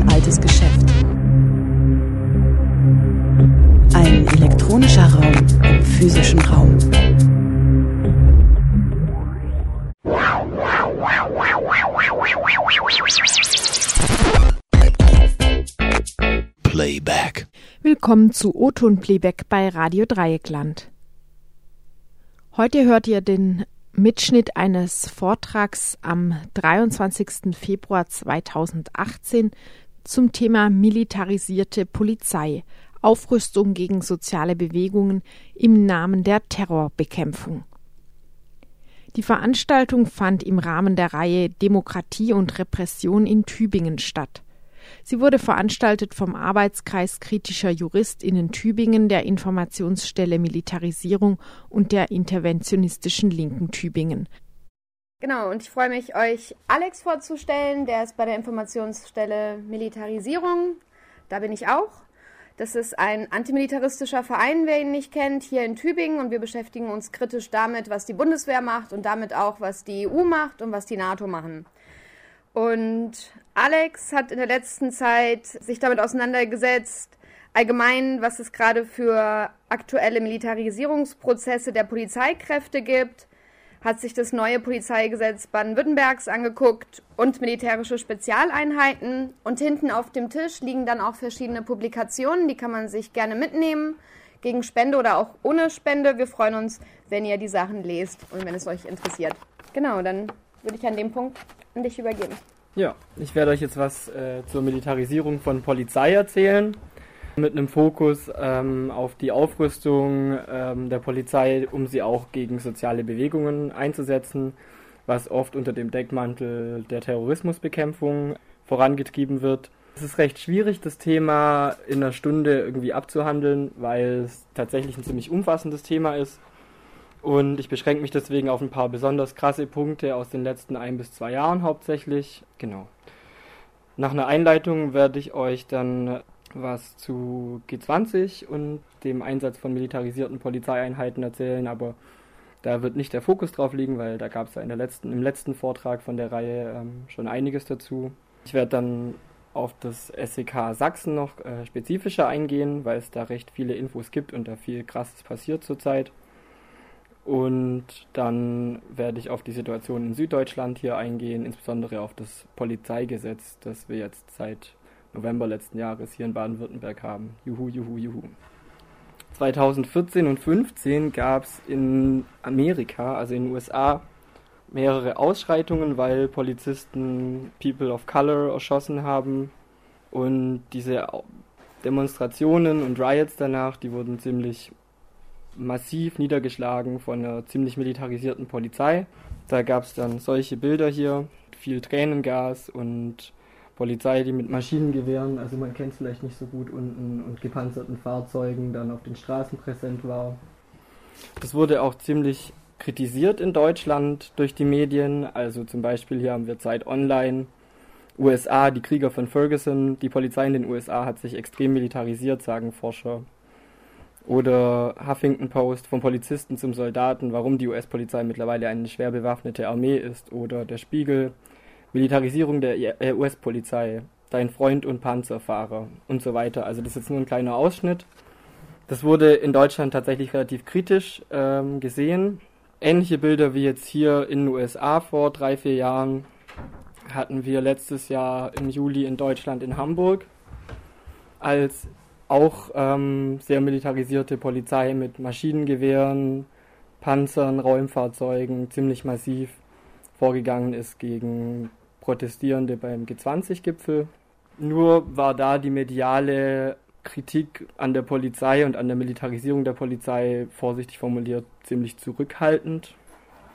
ein altes Geschäft. Ein elektronischer Raum im physischen Raum. Playback. Willkommen zu O-Ton Playback bei Radio Dreieckland. Heute hört ihr den Mitschnitt eines Vortrags am 23. Februar 2018 zum Thema militarisierte Polizei, Aufrüstung gegen soziale Bewegungen im Namen der Terrorbekämpfung. Die Veranstaltung fand im Rahmen der Reihe Demokratie und Repression in Tübingen statt. Sie wurde veranstaltet vom Arbeitskreis kritischer JuristInnen Tübingen, der Informationsstelle Militarisierung und der interventionistischen Linken Tübingen. Genau, und ich freue mich, euch Alex vorzustellen. Der ist bei der Informationsstelle Militarisierung. Da bin ich auch. Das ist ein antimilitaristischer Verein, wer ihn nicht kennt, hier in Tübingen. Und wir beschäftigen uns kritisch damit, was die Bundeswehr macht und damit auch, was die EU macht und was die NATO machen. Und Alex hat in der letzten Zeit sich damit auseinandergesetzt, allgemein, was es gerade für aktuelle Militarisierungsprozesse der Polizeikräfte gibt, hat sich das neue Polizeigesetz Baden-Württembergs angeguckt und militärische Spezialeinheiten. Und hinten auf dem Tisch liegen dann auch verschiedene Publikationen, die kann man sich gerne mitnehmen, gegen Spende oder auch ohne Spende. Wir freuen uns, wenn ihr die Sachen lest und wenn es euch interessiert. Genau, dann würde ich an dem Punkt an dich übergeben. Ja, ich werde euch jetzt was äh, zur Militarisierung von Polizei erzählen, mit einem Fokus ähm, auf die Aufrüstung ähm, der Polizei, um sie auch gegen soziale Bewegungen einzusetzen, was oft unter dem Deckmantel der Terrorismusbekämpfung vorangetrieben wird. Es ist recht schwierig, das Thema in einer Stunde irgendwie abzuhandeln, weil es tatsächlich ein ziemlich umfassendes Thema ist. Und ich beschränke mich deswegen auf ein paar besonders krasse Punkte aus den letzten ein bis zwei Jahren hauptsächlich. Genau. Nach einer Einleitung werde ich euch dann was zu G20 und dem Einsatz von militarisierten Polizeieinheiten erzählen, aber da wird nicht der Fokus drauf liegen, weil da gab es ja in der letzten, im letzten Vortrag von der Reihe ähm, schon einiges dazu. Ich werde dann auf das SEK Sachsen noch äh, spezifischer eingehen, weil es da recht viele Infos gibt und da viel Krasses passiert zurzeit. Und dann werde ich auf die Situation in Süddeutschland hier eingehen, insbesondere auf das Polizeigesetz, das wir jetzt seit November letzten Jahres hier in Baden-Württemberg haben. Juhu, juhu, juhu. 2014 und 2015 gab es in Amerika, also in den USA, mehrere Ausschreitungen, weil Polizisten People of Color erschossen haben. Und diese Demonstrationen und Riots danach, die wurden ziemlich massiv niedergeschlagen von einer ziemlich militarisierten Polizei. Da gab es dann solche Bilder hier, viel Tränengas und Polizei, die mit Maschinengewehren, also man kennt es vielleicht nicht so gut, unten und gepanzerten Fahrzeugen dann auf den Straßen präsent war. Das wurde auch ziemlich kritisiert in Deutschland durch die Medien. Also zum Beispiel hier haben wir Zeit Online, USA, die Krieger von Ferguson. Die Polizei in den USA hat sich extrem militarisiert, sagen Forscher. Oder Huffington Post vom Polizisten zum Soldaten, warum die US-Polizei mittlerweile eine schwer bewaffnete Armee ist. Oder der Spiegel, Militarisierung der äh, US-Polizei, dein Freund und Panzerfahrer und so weiter. Also das ist jetzt nur ein kleiner Ausschnitt. Das wurde in Deutschland tatsächlich relativ kritisch ähm, gesehen. Ähnliche Bilder wie jetzt hier in den USA vor drei, vier Jahren hatten wir letztes Jahr im Juli in Deutschland in Hamburg, als auch ähm, sehr militarisierte Polizei mit Maschinengewehren, Panzern, Räumfahrzeugen ziemlich massiv vorgegangen ist gegen Protestierende beim G20-Gipfel. Nur war da die mediale Kritik an der Polizei und an der Militarisierung der Polizei, vorsichtig formuliert, ziemlich zurückhaltend.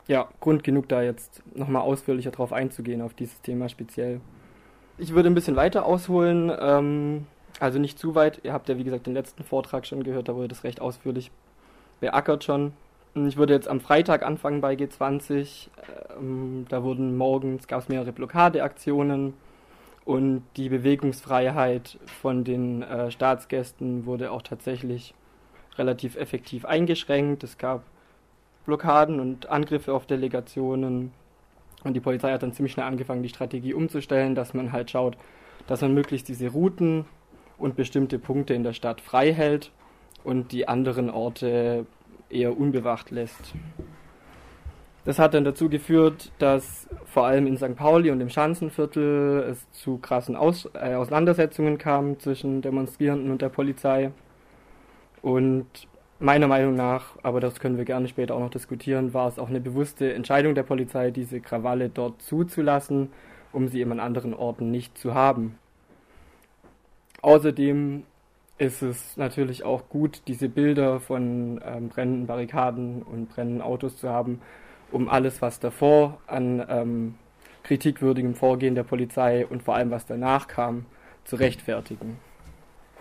Ja, Grund genug, da jetzt nochmal ausführlicher drauf einzugehen, auf dieses Thema speziell. Ich würde ein bisschen weiter ausholen. Ähm, also nicht zu weit. Ihr habt ja, wie gesagt, den letzten Vortrag schon gehört, da wurde das recht ausführlich beackert schon. Ich würde jetzt am Freitag anfangen bei G20. Ähm, da wurden morgens, gab es mehrere Blockadeaktionen und die Bewegungsfreiheit von den äh, Staatsgästen wurde auch tatsächlich relativ effektiv eingeschränkt. Es gab Blockaden und Angriffe auf Delegationen und die Polizei hat dann ziemlich schnell angefangen, die Strategie umzustellen, dass man halt schaut, dass man möglichst diese Routen und bestimmte Punkte in der Stadt frei hält und die anderen Orte eher unbewacht lässt. Das hat dann dazu geführt, dass vor allem in St. Pauli und im Schanzenviertel es zu krassen Aus äh, Auseinandersetzungen kam zwischen Demonstrierenden und der Polizei. Und meiner Meinung nach, aber das können wir gerne später auch noch diskutieren, war es auch eine bewusste Entscheidung der Polizei, diese Krawalle dort zuzulassen, um sie eben an anderen Orten nicht zu haben. Außerdem ist es natürlich auch gut, diese Bilder von ähm, brennenden Barrikaden und brennenden Autos zu haben, um alles, was davor an ähm, kritikwürdigem Vorgehen der Polizei und vor allem was danach kam, zu rechtfertigen.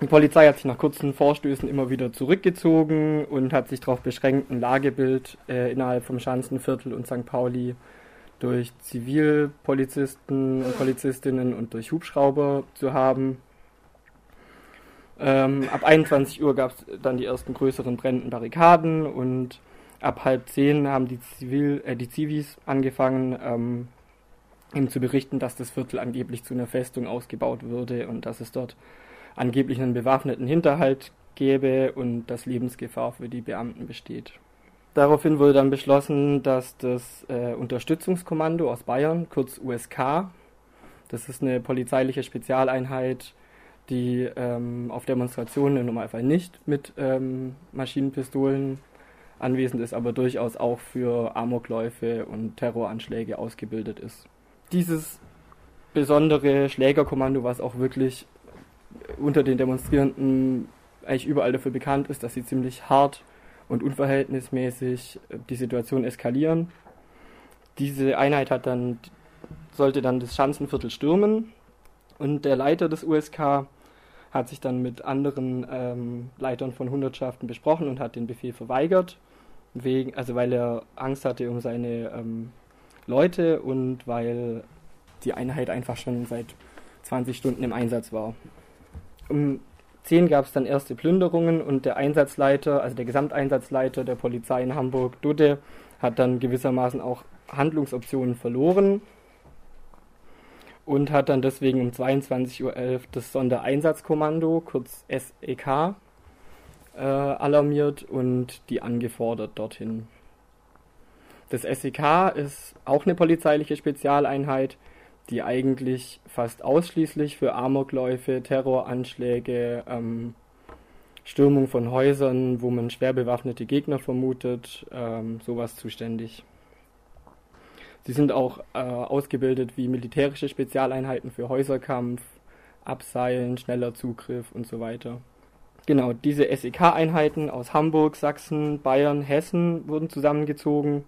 Die Polizei hat sich nach kurzen Vorstößen immer wieder zurückgezogen und hat sich darauf beschränkt, ein Lagebild äh, innerhalb vom Schanzenviertel und St. Pauli durch Zivilpolizisten und Polizistinnen und durch Hubschrauber zu haben. Ähm, ab 21 Uhr gab es dann die ersten größeren brennenden Barrikaden und ab halb zehn haben die, Zivil, äh, die Zivis angefangen, ähm, ihm zu berichten, dass das Viertel angeblich zu einer Festung ausgebaut würde und dass es dort angeblich einen bewaffneten Hinterhalt gäbe und dass Lebensgefahr für die Beamten besteht. Daraufhin wurde dann beschlossen, dass das äh, Unterstützungskommando aus Bayern, kurz USK, das ist eine polizeiliche Spezialeinheit, die ähm, auf Demonstrationen im Normalfall nicht mit ähm, Maschinenpistolen anwesend ist, aber durchaus auch für Amokläufe und Terroranschläge ausgebildet ist. Dieses besondere Schlägerkommando, was auch wirklich unter den Demonstrierenden eigentlich überall dafür bekannt ist, dass sie ziemlich hart und unverhältnismäßig äh, die Situation eskalieren. Diese Einheit hat dann, sollte dann das Schanzenviertel stürmen und der Leiter des USK hat sich dann mit anderen ähm, Leitern von Hundertschaften besprochen und hat den Befehl verweigert, wegen, also weil er Angst hatte um seine ähm, Leute und weil die Einheit einfach schon seit 20 Stunden im Einsatz war. Um 10 gab es dann erste Plünderungen und der Einsatzleiter, also der Gesamteinsatzleiter der Polizei in Hamburg, Dudde, hat dann gewissermaßen auch Handlungsoptionen verloren und hat dann deswegen um 22.11 Uhr das Sondereinsatzkommando, kurz SEK, äh, alarmiert und die angefordert dorthin. Das SEK ist auch eine polizeiliche Spezialeinheit, die eigentlich fast ausschließlich für Amokläufe, Terroranschläge, ähm, Stürmung von Häusern, wo man schwer bewaffnete Gegner vermutet, ähm, sowas zuständig. Sie sind auch äh, ausgebildet wie militärische Spezialeinheiten für Häuserkampf, Abseilen, schneller Zugriff und so weiter. Genau, diese SEK-Einheiten aus Hamburg, Sachsen, Bayern, Hessen wurden zusammengezogen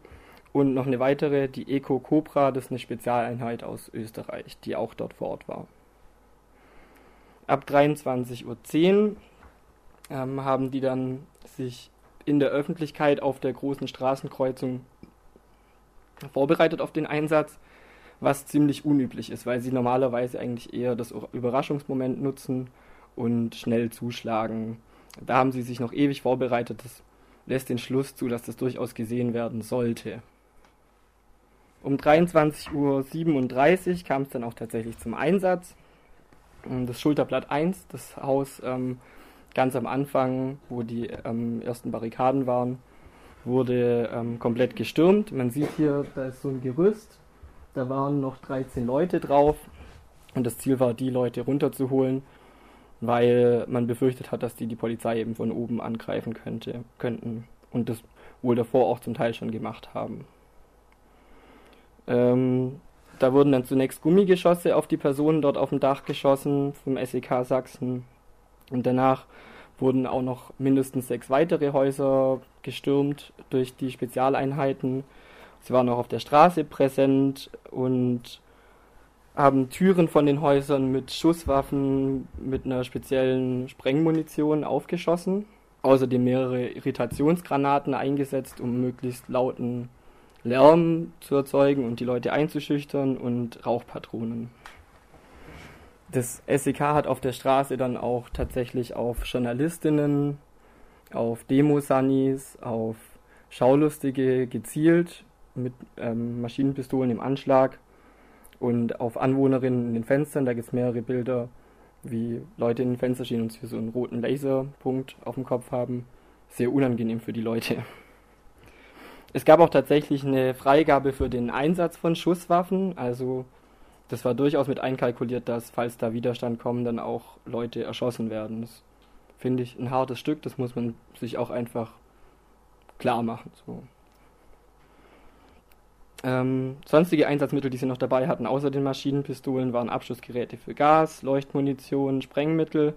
und noch eine weitere, die Eco Cobra, das ist eine Spezialeinheit aus Österreich, die auch dort vor Ort war. Ab 23.10 Uhr ähm, haben die dann sich in der Öffentlichkeit auf der großen Straßenkreuzung vorbereitet auf den Einsatz, was ziemlich unüblich ist, weil sie normalerweise eigentlich eher das Überraschungsmoment nutzen und schnell zuschlagen. Da haben sie sich noch ewig vorbereitet. Das lässt den Schluss zu, dass das durchaus gesehen werden sollte. Um 23.37 Uhr kam es dann auch tatsächlich zum Einsatz. Das Schulterblatt 1, das Haus ähm, ganz am Anfang, wo die ähm, ersten Barrikaden waren, wurde ähm, komplett gestürmt. Man sieht hier, da ist so ein Gerüst, da waren noch 13 Leute drauf und das Ziel war, die Leute runterzuholen, weil man befürchtet hat, dass die die Polizei eben von oben angreifen könnte, könnten und das wohl davor auch zum Teil schon gemacht haben. Ähm, da wurden dann zunächst Gummigeschosse auf die Personen dort auf dem Dach geschossen vom SEK Sachsen. Und danach wurden auch noch mindestens sechs weitere Häuser gestürmt durch die Spezialeinheiten. Sie waren auch auf der Straße präsent und haben Türen von den Häusern mit Schusswaffen, mit einer speziellen Sprengmunition aufgeschossen. Außerdem mehrere Irritationsgranaten eingesetzt, um möglichst lauten Lärm zu erzeugen und die Leute einzuschüchtern und Rauchpatronen. Das SEK hat auf der Straße dann auch tatsächlich auf Journalistinnen, auf Demosanis, auf Schaulustige gezielt mit ähm, Maschinenpistolen im Anschlag Und auf Anwohnerinnen in den Fenstern, da gibt es mehrere Bilder, wie Leute in den Fenstern stehen und sie so einen roten Laserpunkt auf dem Kopf haben. Sehr unangenehm für die Leute. Es gab auch tatsächlich eine Freigabe für den Einsatz von Schusswaffen. Also das war durchaus mit einkalkuliert, dass falls da Widerstand kommt, dann auch Leute erschossen werden. Das finde ich ein hartes Stück, das muss man sich auch einfach klar machen. So. Ähm, sonstige Einsatzmittel, die sie noch dabei hatten, außer den Maschinenpistolen, waren Abschussgeräte für Gas, Leuchtmunition, Sprengmittel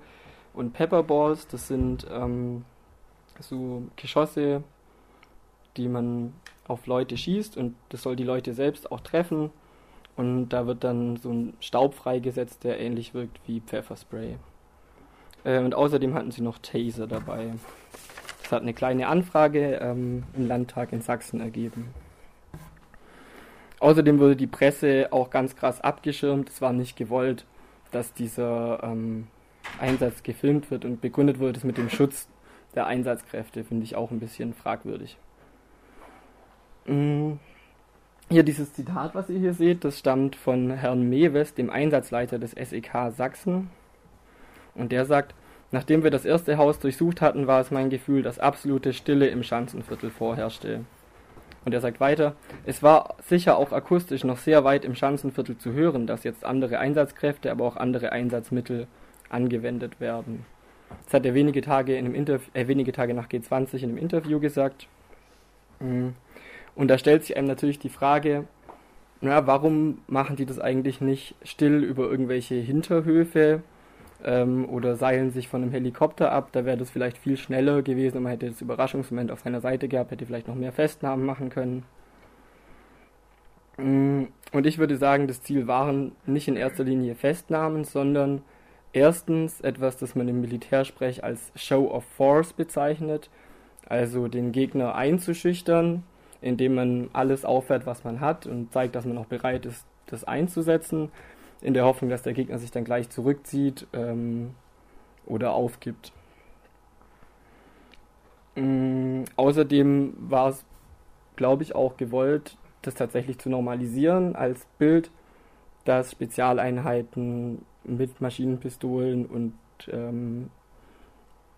und Pepperballs. Das sind ähm, so Geschosse, die man auf Leute schießt und das soll die Leute selbst auch treffen. Und da wird dann so ein Staub freigesetzt, der ähnlich wirkt wie Pfefferspray. Äh, und außerdem hatten sie noch Taser dabei. Das hat eine kleine Anfrage ähm, im Landtag in Sachsen ergeben. Außerdem wurde die Presse auch ganz krass abgeschirmt. Es war nicht gewollt, dass dieser ähm, Einsatz gefilmt wird und begründet wurde mit dem Schutz der Einsatzkräfte, finde ich auch ein bisschen fragwürdig. Mm. Hier dieses Zitat, was ihr hier seht, das stammt von Herrn Mewes, dem Einsatzleiter des SEK Sachsen. Und der sagt, nachdem wir das erste Haus durchsucht hatten, war es mein Gefühl, dass absolute Stille im Schanzenviertel vorherrschte. Und er sagt weiter, es war sicher auch akustisch noch sehr weit im Schanzenviertel zu hören, dass jetzt andere Einsatzkräfte, aber auch andere Einsatzmittel angewendet werden. Das hat er wenige Tage, in einem Interv äh, wenige Tage nach G20 in einem Interview gesagt. Mhm. Und da stellt sich einem natürlich die Frage, na, warum machen die das eigentlich nicht still über irgendwelche Hinterhöfe ähm, oder seilen sich von einem Helikopter ab? Da wäre das vielleicht viel schneller gewesen und man hätte das Überraschungsmoment auf seiner Seite gehabt, hätte vielleicht noch mehr Festnahmen machen können. Mm, und ich würde sagen, das Ziel waren nicht in erster Linie Festnahmen, sondern erstens etwas, das man im Militärsprech als Show of Force bezeichnet, also den Gegner einzuschüchtern indem man alles auffährt, was man hat und zeigt, dass man auch bereit ist, das einzusetzen, in der Hoffnung, dass der Gegner sich dann gleich zurückzieht ähm, oder aufgibt. Ähm, außerdem war es, glaube ich, auch gewollt, das tatsächlich zu normalisieren als Bild, dass Spezialeinheiten mit Maschinenpistolen und ähm,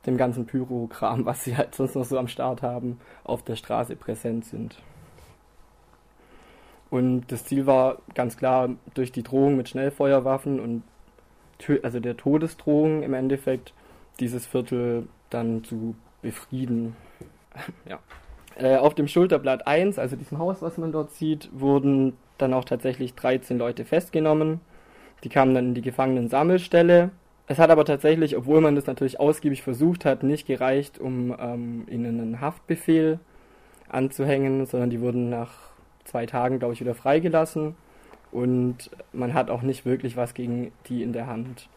dem ganzen Pyrokram, was sie halt sonst noch so am Start haben, auf der Straße präsent sind. Und das Ziel war ganz klar, durch die Drohung mit Schnellfeuerwaffen und also der Todesdrohung im Endeffekt dieses Viertel dann zu befrieden. ja. Äh, auf dem Schulterblatt 1, also diesem Haus, was man dort sieht, wurden dann auch tatsächlich 13 Leute festgenommen. Die kamen dann in die Gefangenen-Sammelstelle es hat aber tatsächlich, obwohl man das natürlich ausgiebig versucht hat, nicht gereicht, um ähm, ihnen einen Haftbefehl anzuhängen, sondern die wurden nach zwei Tagen, glaube ich, wieder freigelassen. Und man hat auch nicht wirklich was gegen die in der Hand.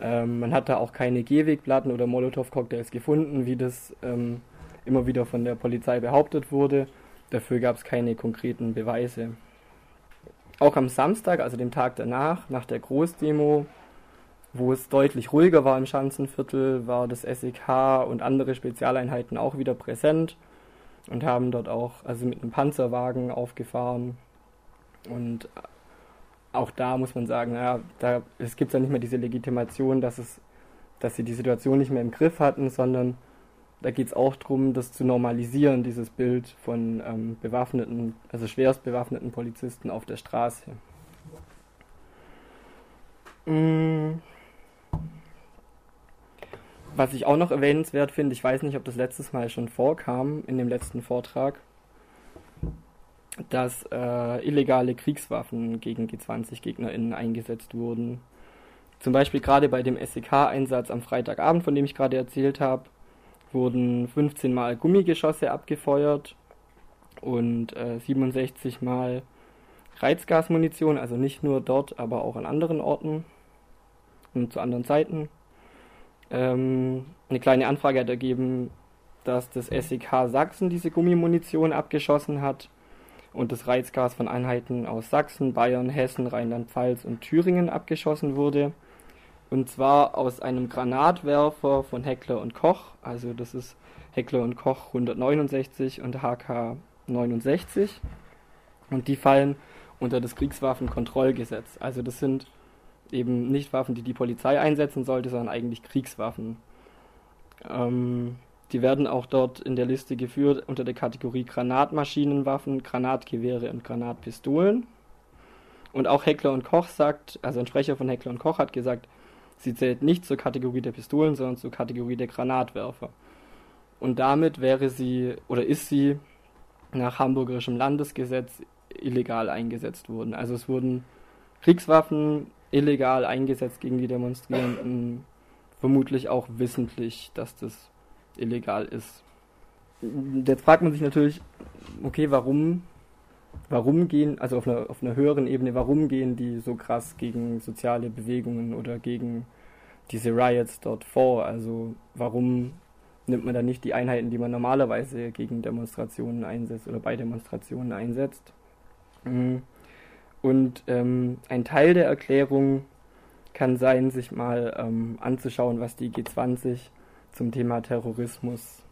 Ähm, man hat da auch keine Gehwegplatten oder Molotow-Cocktails gefunden, wie das ähm, immer wieder von der Polizei behauptet wurde. Dafür gab es keine konkreten Beweise. Auch am Samstag, also dem Tag danach, nach der Großdemo, wo es deutlich ruhiger war im Schanzenviertel, war das SEK und andere Spezialeinheiten auch wieder präsent und haben dort auch, also mit einem Panzerwagen aufgefahren. Und auch da muss man sagen, naja, da, es gibt ja nicht mehr diese Legitimation, dass es, dass sie die Situation nicht mehr im Griff hatten, sondern da geht es auch darum, das zu normalisieren, dieses Bild von ähm, bewaffneten, also schwerst bewaffneten Polizisten auf der Straße. Mmh. Was ich auch noch erwähnenswert finde, ich weiß nicht, ob das letztes Mal schon vorkam in dem letzten Vortrag, dass äh, illegale Kriegswaffen gegen G20-GegnerInnen eingesetzt wurden. Zum Beispiel gerade bei dem SEK-Einsatz am Freitagabend, von dem ich gerade erzählt habe, wurden 15 Mal Gummigeschosse abgefeuert und äh, 67 Mal Reizgasmunition, also nicht nur dort, aber auch an anderen Orten und zu anderen Zeiten ähm, eine kleine Anfrage hat ergeben, dass das SEK Sachsen diese Gummimunition abgeschossen hat und das Reizgas von Einheiten aus Sachsen, Bayern, Hessen, Rheinland-Pfalz und Thüringen abgeschossen wurde. Und zwar aus einem Granatwerfer von Heckler und Koch, also das ist Heckler und Koch 169 und HK 69. Und die fallen unter das Kriegswaffenkontrollgesetz. Also das sind eben nicht Waffen, die die Polizei einsetzen sollte, sondern eigentlich Kriegswaffen. Ähm, die werden auch dort in der Liste geführt unter der Kategorie Granatmaschinenwaffen, Granatgewehre und Granatpistolen. Und auch Heckler und Koch sagt, also ein Sprecher von Heckler und Koch hat gesagt, sie zählt nicht zur Kategorie der Pistolen, sondern zur Kategorie der Granatwerfer. Und damit wäre sie oder ist sie nach hamburgerischem Landesgesetz illegal eingesetzt worden. Also es wurden Kriegswaffen illegal eingesetzt gegen die Demonstrierenden, vermutlich auch wissentlich, dass das illegal ist. Jetzt fragt man sich natürlich, okay, warum, warum gehen, also auf einer, auf einer höheren Ebene, warum gehen die so krass gegen soziale Bewegungen oder gegen diese Riots dort vor? Also warum nimmt man dann nicht die Einheiten, die man normalerweise gegen Demonstrationen einsetzt oder bei Demonstrationen einsetzt? Mhm. Und ähm, ein Teil der Erklärung kann sein, sich mal ähm, anzuschauen, was die G20 zum Thema Terrorismus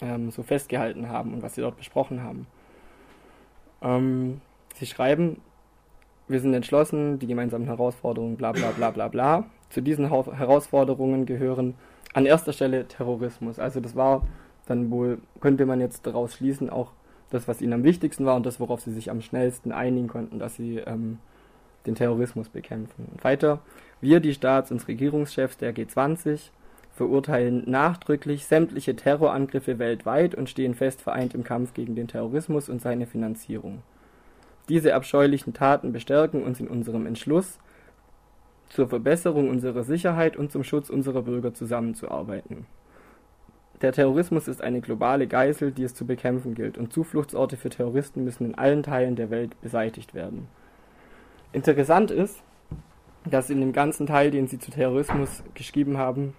ähm, so festgehalten haben und was sie dort besprochen haben. Ähm, sie schreiben, wir sind entschlossen, die gemeinsamen Herausforderungen, bla bla bla bla bla. Zu diesen ha Herausforderungen gehören an erster Stelle Terrorismus. Also das war dann wohl, könnte man jetzt daraus schließen, auch das, was ihnen am wichtigsten war und das, worauf sie sich am schnellsten einigen konnten, dass sie ähm, den Terrorismus bekämpfen. Und weiter, wir, die Staats- und Regierungschefs der G20, verurteilen nachdrücklich sämtliche Terrorangriffe weltweit und stehen fest vereint im Kampf gegen den Terrorismus und seine Finanzierung. Diese abscheulichen Taten bestärken uns in unserem Entschluss, zur Verbesserung unserer Sicherheit und zum Schutz unserer Bürger zusammenzuarbeiten. Der Terrorismus ist eine globale Geißel, die es zu bekämpfen gilt, und Zufluchtsorte für Terroristen müssen in allen Teilen der Welt beseitigt werden. Interessant ist, dass in dem ganzen Teil, den sie zu Terrorismus geschrieben haben,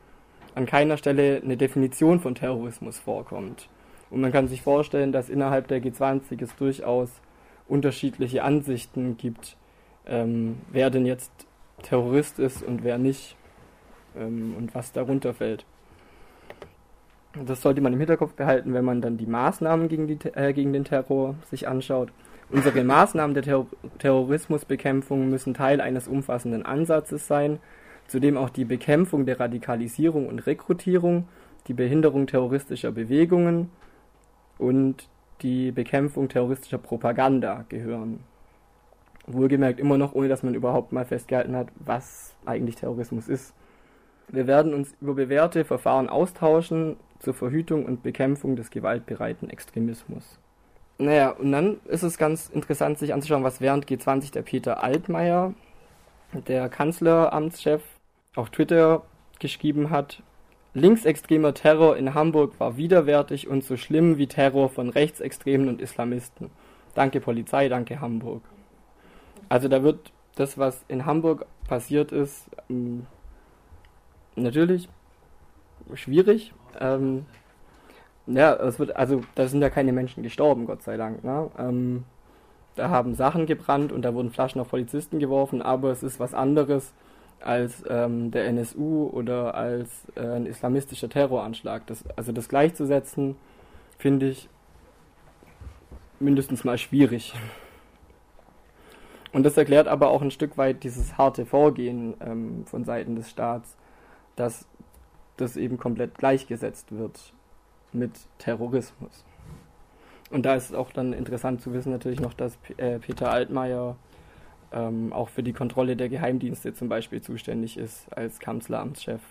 an keiner Stelle eine Definition von Terrorismus vorkommt. Und man kann sich vorstellen, dass innerhalb der G20 es durchaus unterschiedliche Ansichten gibt, ähm, wer denn jetzt Terrorist ist und wer nicht ähm, und was darunter fällt. Das sollte man im Hinterkopf behalten, wenn man dann die Maßnahmen gegen, die, äh, gegen den Terror sich anschaut. Unsere Maßnahmen der Terror Terrorismusbekämpfung müssen Teil eines umfassenden Ansatzes sein, zudem auch die Bekämpfung der Radikalisierung und Rekrutierung, die Behinderung terroristischer Bewegungen und die Bekämpfung terroristischer Propaganda gehören. Wohlgemerkt immer noch, ohne dass man überhaupt mal festgehalten hat, was eigentlich Terrorismus ist. Wir werden uns über bewährte Verfahren austauschen zur Verhütung und Bekämpfung des gewaltbereiten Extremismus. Naja, und dann ist es ganz interessant, sich anzuschauen, was während G20 der Peter Altmaier, der Kanzleramtschef auf Twitter geschrieben hat, linksextremer Terror in Hamburg war widerwärtig und so schlimm wie Terror von Rechtsextremen und Islamisten. Danke Polizei, danke Hamburg. Also da wird das, was in Hamburg passiert ist, ähm, natürlich schwierig. Ähm, ja, es wird, also da sind ja keine Menschen gestorben, Gott sei Dank. Ne? Ähm, da haben Sachen gebrannt und da wurden Flaschen auf Polizisten geworfen, aber es ist was anderes, als ähm, der NSU oder als äh, ein islamistischer Terroranschlag. Das, also das gleichzusetzen, finde ich mindestens mal schwierig. Und das erklärt aber auch ein Stück weit dieses harte Vorgehen ähm, von Seiten des Staats, dass das eben komplett gleichgesetzt wird mit Terrorismus. Und da ist es auch dann interessant zu wissen natürlich noch, dass äh, Peter Altmaier ähm, auch für die Kontrolle der Geheimdienste zum Beispiel zuständig ist als Kanzleramtschef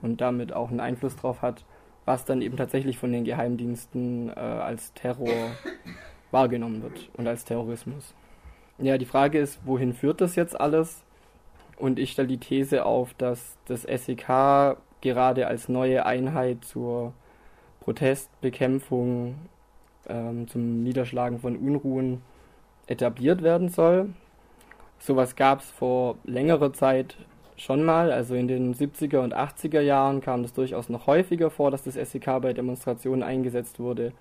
und damit auch einen Einfluss darauf hat, was dann eben tatsächlich von den Geheimdiensten äh, als Terror wahrgenommen wird und als Terrorismus. Ja, die Frage ist, wohin führt das jetzt alles? Und ich stelle die These auf, dass das SEK gerade als neue Einheit zur Protestbekämpfung, ähm, zum Niederschlagen von Unruhen etabliert werden soll. Sowas gab es vor längerer Zeit schon mal. Also in den 70er und 80er Jahren kam das durchaus noch häufiger vor, dass das SEK bei Demonstrationen eingesetzt wurde.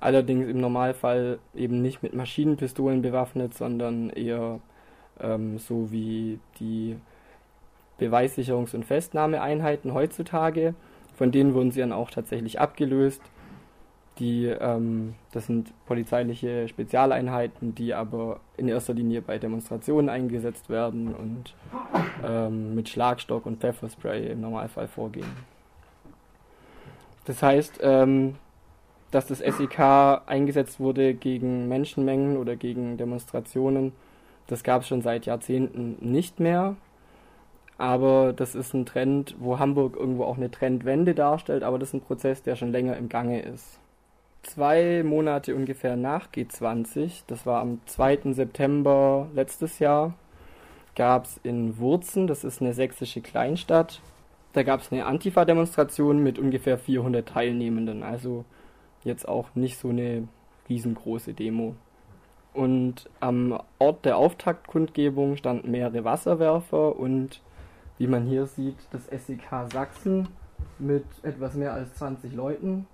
Allerdings im Normalfall eben nicht mit Maschinenpistolen bewaffnet, sondern eher ähm, so wie die Beweissicherungs- und Festnahmeeinheiten heutzutage. Von denen wurden sie dann auch tatsächlich abgelöst. Die, ähm, das sind polizeiliche Spezialeinheiten, die aber in erster Linie bei Demonstrationen eingesetzt werden und ähm, mit Schlagstock und Pfefferspray im Normalfall vorgehen. Das heißt, ähm, dass das SEK eingesetzt wurde gegen Menschenmengen oder gegen Demonstrationen, das gab es schon seit Jahrzehnten nicht mehr. Aber das ist ein Trend, wo Hamburg irgendwo auch eine Trendwende darstellt, aber das ist ein Prozess, der schon länger im Gange ist. Zwei Monate ungefähr nach G20, das war am 2. September letztes Jahr, gab es in Wurzen, das ist eine sächsische Kleinstadt, da gab es eine Antifa-Demonstration mit ungefähr 400 Teilnehmenden, also jetzt auch nicht so eine riesengroße Demo. Und am Ort der Auftaktkundgebung standen mehrere Wasserwerfer und wie man hier sieht, das SEK Sachsen mit etwas mehr als 20 Leuten.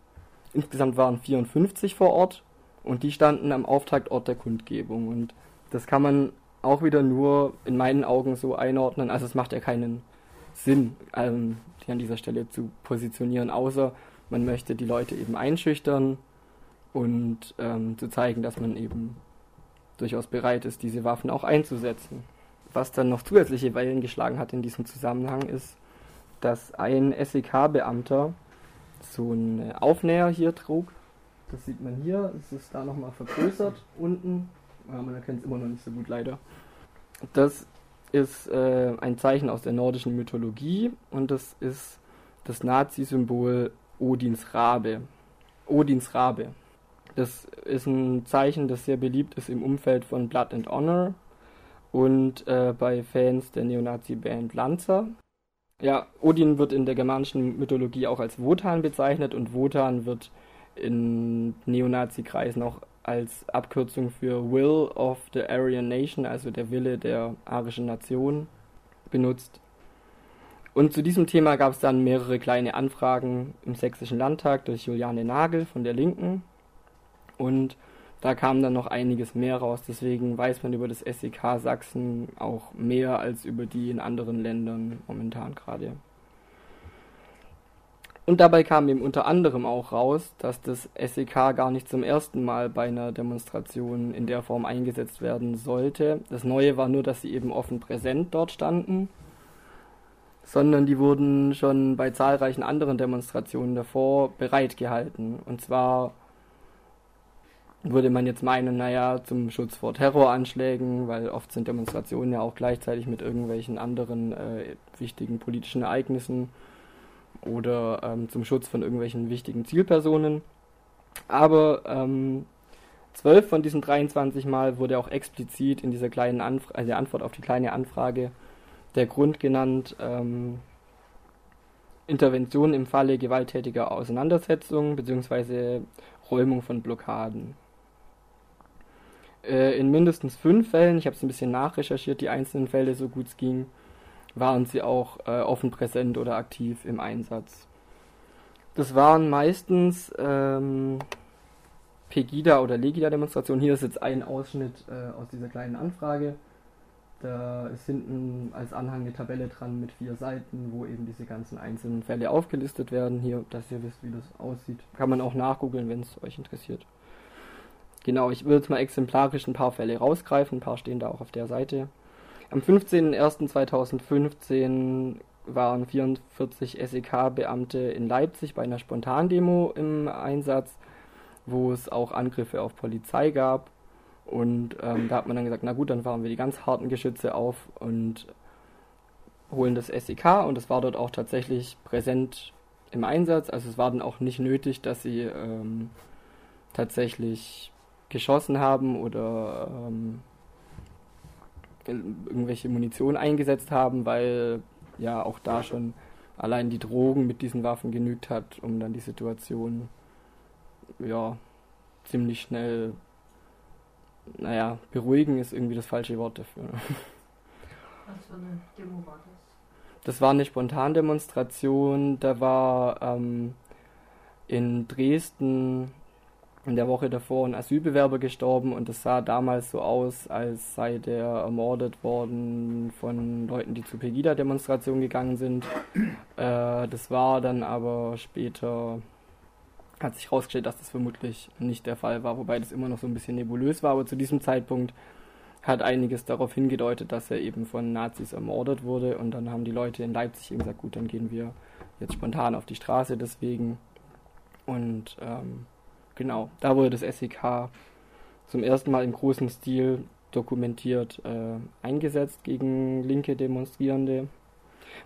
Insgesamt waren 54 vor Ort und die standen am Auftaktort der Kundgebung. Und das kann man auch wieder nur in meinen Augen so einordnen. Also es macht ja keinen Sinn, ähm, die an dieser Stelle zu positionieren, außer man möchte die Leute eben einschüchtern und ähm, zu zeigen, dass man eben durchaus bereit ist, diese Waffen auch einzusetzen. Was dann noch zusätzliche Wellen geschlagen hat in diesem Zusammenhang ist, dass ein SEK-Beamter so einen Aufnäher hier trug. Das sieht man hier, es ist da nochmal vergrößert unten. Ja, man erkennt es immer noch nicht so gut leider. Das ist äh, ein Zeichen aus der nordischen Mythologie und das ist das Nazi-Symbol Odins Rabe. Odins Rabe. Das ist ein Zeichen, das sehr beliebt ist im Umfeld von Blood and Honor und äh, bei Fans der Neonazi-Band Lanza. Ja, Odin wird in der germanischen Mythologie auch als Wotan bezeichnet und Wotan wird in Neonazi-Kreisen auch als Abkürzung für Will of the Aryan Nation, also der Wille der arischen Nation, benutzt. Und zu diesem Thema gab es dann mehrere kleine Anfragen im Sächsischen Landtag durch Juliane Nagel von der Linken. Und da kam dann noch einiges mehr raus. Deswegen weiß man über das SEK Sachsen auch mehr als über die in anderen Ländern momentan gerade. Und dabei kam eben unter anderem auch raus, dass das SEK gar nicht zum ersten Mal bei einer Demonstration in der Form eingesetzt werden sollte. Das Neue war nur, dass sie eben offen präsent dort standen, sondern die wurden schon bei zahlreichen anderen Demonstrationen davor bereitgehalten. Und zwar würde man jetzt meinen, naja, zum Schutz vor Terroranschlägen, weil oft sind Demonstrationen ja auch gleichzeitig mit irgendwelchen anderen äh, wichtigen politischen Ereignissen oder ähm, zum Schutz von irgendwelchen wichtigen Zielpersonen. Aber ähm, zwölf von diesen 23 Mal wurde auch explizit in dieser kleinen Anfrage, also der Antwort auf die kleine Anfrage der Grund genannt, ähm, Intervention im Falle gewalttätiger Auseinandersetzungen bzw. Räumung von Blockaden. Äh, in mindestens fünf Fällen, ich habe es ein bisschen nachrecherchiert, die einzelnen Fälle, so gut es ging, waren sie auch äh, offen präsent oder aktiv im Einsatz. Das waren meistens ähm, Pegida- oder Legida-Demonstrationen. Hier ist jetzt ein Ausschnitt äh, aus dieser kleinen Anfrage. Da ist hinten als Anhang eine Tabelle dran mit vier Seiten, wo eben diese ganzen einzelnen Fälle aufgelistet werden. Hier, dass ihr wisst, wie das aussieht. Kann man auch nachgoogeln, wenn es euch interessiert. Genau, ich will jetzt mal exemplarisch ein paar Fälle rausgreifen. Ein paar stehen da auch auf der Seite. Am 15.01.2015 waren 44 SEK-Beamte in Leipzig bei einer Spontandemo im Einsatz, wo es auch Angriffe auf Polizei gab. Und ähm, da hat man dann gesagt, na gut, dann fahren wir die ganz harten Geschütze auf und holen das SEK. Und es war dort auch tatsächlich präsent im Einsatz. Also es war dann auch nicht nötig, dass sie ähm, tatsächlich geschossen haben oder ähm, irgendwelche Munition eingesetzt haben, weil ja auch da schon allein die Drogen mit diesen Waffen genügt hat, um dann die Situation ja ziemlich schnell naja, beruhigen ist irgendwie das falsche Wort dafür. Was für eine Demo war das? Das war eine Spontandemonstration, da war ähm, in Dresden in der Woche davor ein Asylbewerber gestorben und es sah damals so aus, als sei der ermordet worden von Leuten, die zur Pegida-Demonstration gegangen sind. Äh, das war dann aber später hat sich herausgestellt, dass das vermutlich nicht der Fall war, wobei das immer noch so ein bisschen nebulös war. Aber zu diesem Zeitpunkt hat einiges darauf hingedeutet, dass er eben von Nazis ermordet wurde. Und dann haben die Leute in Leipzig eben gesagt, gut, dann gehen wir jetzt spontan auf die Straße deswegen. Und ähm, genau, da wurde das SEK zum ersten Mal im großen Stil dokumentiert äh, eingesetzt gegen linke Demonstrierende.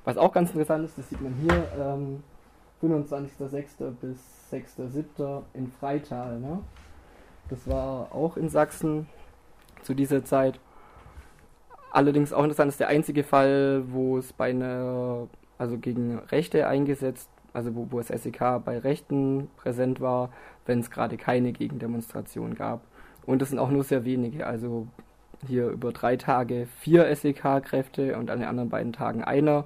Was auch ganz interessant ist, das sieht man hier, ähm, 25.06. bis 6.07. in Freital. Ne? Das war auch in Sachsen zu dieser Zeit. Allerdings auch interessant ist der einzige Fall, wo es bei einer, also gegen Rechte eingesetzt, also wo, wo das SEK bei Rechten präsent war, wenn es gerade keine Gegendemonstration gab. Und das sind auch nur sehr wenige, also hier über drei Tage vier SEK-Kräfte und an den anderen beiden Tagen einer.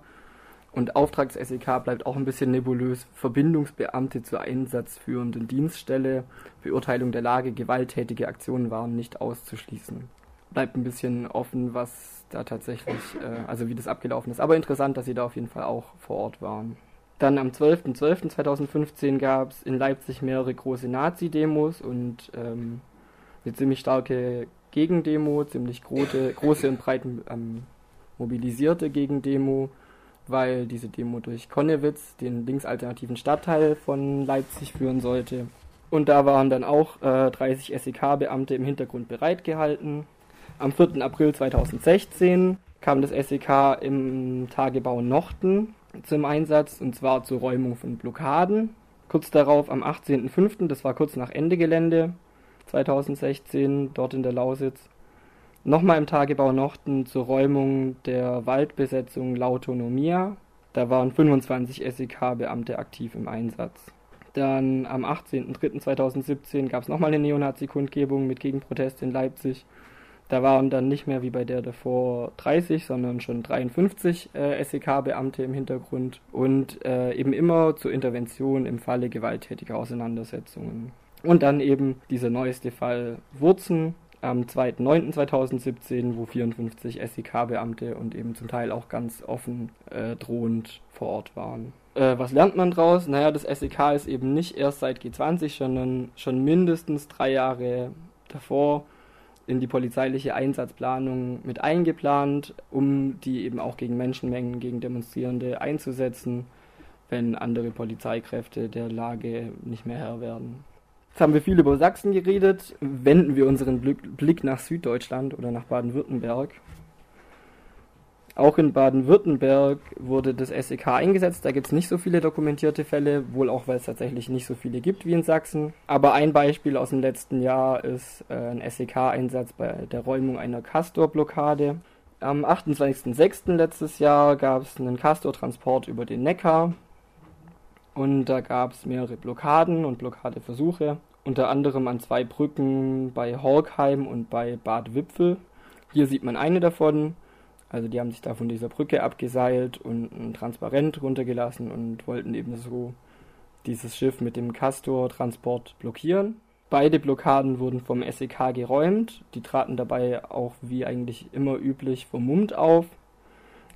Und Auftrags-SEK bleibt auch ein bisschen nebulös. Verbindungsbeamte zur einsatzführenden Dienststelle, Beurteilung der Lage, gewalttätige Aktionen waren nicht auszuschließen. Bleibt ein bisschen offen, was da tatsächlich, äh, also wie das abgelaufen ist. Aber interessant, dass sie da auf jeden Fall auch vor Ort waren. Dann am 12.12.2015 gab es in Leipzig mehrere große Nazi-Demos und ähm, eine ziemlich starke Gegendemo, ziemlich große, große und breit ähm, mobilisierte Gegendemo weil diese Demo durch Konnewitz, den linksalternativen Stadtteil von Leipzig, führen sollte. Und da waren dann auch äh, 30 SEK-Beamte im Hintergrund bereitgehalten. Am 4. April 2016 kam das SEK im Tagebau Nochten zum Einsatz, und zwar zur Räumung von Blockaden. Kurz darauf, am 18.05., das war kurz nach Ende Gelände 2016, dort in der Lausitz, Nochmal im Tagebau Nochten zur Räumung der Waldbesetzung Lautonomia. Da waren 25 SEK-Beamte aktiv im Einsatz. Dann am 18.03.2017 gab es nochmal eine Neonazi-Kundgebung mit Gegenprotest in Leipzig. Da waren dann nicht mehr wie bei der davor 30, sondern schon 53 äh, SEK-Beamte im Hintergrund und äh, eben immer zur Intervention im Falle gewalttätiger Auseinandersetzungen. Und dann eben dieser neueste Fall Wurzen, am 2.9.2017, wo 54 SEK-Beamte und eben zum Teil auch ganz offen äh, drohend vor Ort waren. Äh, was lernt man daraus? Naja, das SEK ist eben nicht erst seit G20, sondern schon mindestens drei Jahre davor in die polizeiliche Einsatzplanung mit eingeplant, um die eben auch gegen Menschenmengen, gegen Demonstrierende einzusetzen, wenn andere Polizeikräfte der Lage nicht mehr Herr werden. Jetzt haben wir viel über Sachsen geredet. Wenden wir unseren Blick nach Süddeutschland oder nach Baden-Württemberg. Auch in Baden-Württemberg wurde das SEK eingesetzt. Da gibt es nicht so viele dokumentierte Fälle, wohl auch, weil es tatsächlich nicht so viele gibt wie in Sachsen. Aber ein Beispiel aus dem letzten Jahr ist äh, ein SEK-Einsatz bei der Räumung einer Castor-Blockade. Am 28.06. letztes Jahr gab es einen Castor-Transport über den Neckar. Und da gab es mehrere Blockaden und Blockadeversuche, unter anderem an zwei Brücken bei Horkheim und bei Bad Wipfel. Hier sieht man eine davon. Also die haben sich da von dieser Brücke abgeseilt und ein Transparent runtergelassen und wollten eben so dieses Schiff mit dem Castor-Transport blockieren. Beide Blockaden wurden vom SEK geräumt. Die traten dabei auch wie eigentlich immer üblich vermummt auf,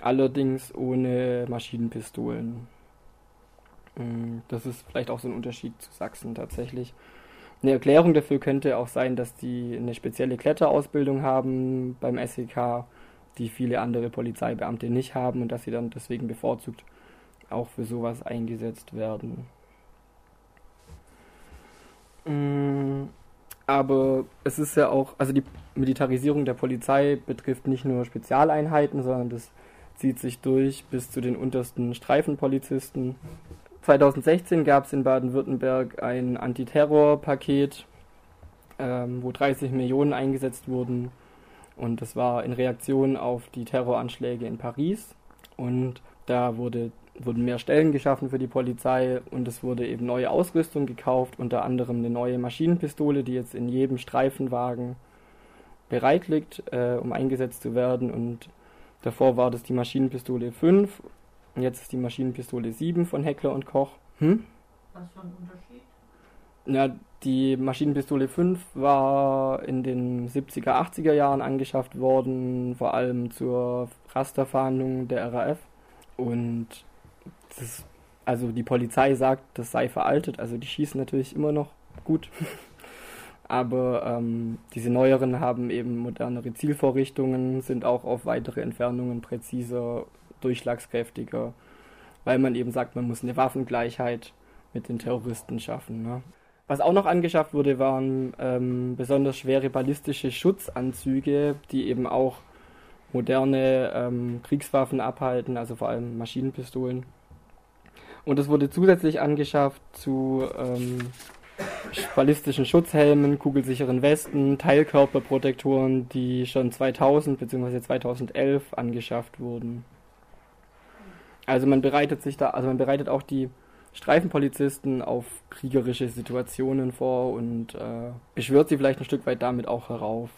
allerdings ohne Maschinenpistolen. Mm, das ist vielleicht auch so ein Unterschied zu Sachsen tatsächlich. Eine Erklärung dafür könnte auch sein, dass die eine spezielle Kletterausbildung haben beim SEK, die viele andere Polizeibeamte nicht haben und dass sie dann deswegen bevorzugt auch für sowas eingesetzt werden. Mm, aber es ist ja auch, also die Militarisierung der Polizei betrifft nicht nur Spezialeinheiten, sondern das zieht sich durch bis zu den untersten Streifenpolizisten 2016 gab es in Baden-Württemberg ein Antiterrorpaket, ähm, wo 30 Millionen eingesetzt wurden. Und das war in Reaktion auf die Terroranschläge in Paris. Und da wurde, wurden mehr Stellen geschaffen für die Polizei und es wurde eben neue Ausrüstung gekauft, unter anderem eine neue Maschinenpistole, die jetzt in jedem Streifenwagen bereit liegt, äh, um eingesetzt zu werden. Und davor war das die Maschinenpistole 5 und jetzt ist die Maschinenpistole 7 von Heckler und Koch. Hm? Was für ein Unterschied? Na, die Maschinenpistole 5 war in den 70er, 80er Jahren angeschafft worden, vor allem zur Rasterfahndung der RAF. Und das also die Polizei sagt, das sei veraltet, also die schießen natürlich immer noch gut. Aber ähm, diese neueren haben eben modernere Zielvorrichtungen, sind auch auf weitere Entfernungen präziser, durchschlagskräftiger, weil man eben sagt, man muss eine Waffengleichheit mit den Terroristen schaffen. Ne? Was auch noch angeschafft wurde, waren ähm, besonders schwere ballistische Schutzanzüge, die eben auch moderne ähm, Kriegswaffen abhalten, also vor allem Maschinenpistolen. Und es wurde zusätzlich angeschafft zu ähm, ballistischen Schutzhelmen, kugelsicheren Westen, Teilkörperprotektoren, die schon 2000 bzw. 2011 angeschafft wurden. Also man bereitet sich da, also man bereitet auch die Streifenpolizisten auf kriegerische Situationen vor und äh, beschwört sie vielleicht ein Stück weit damit auch herauf.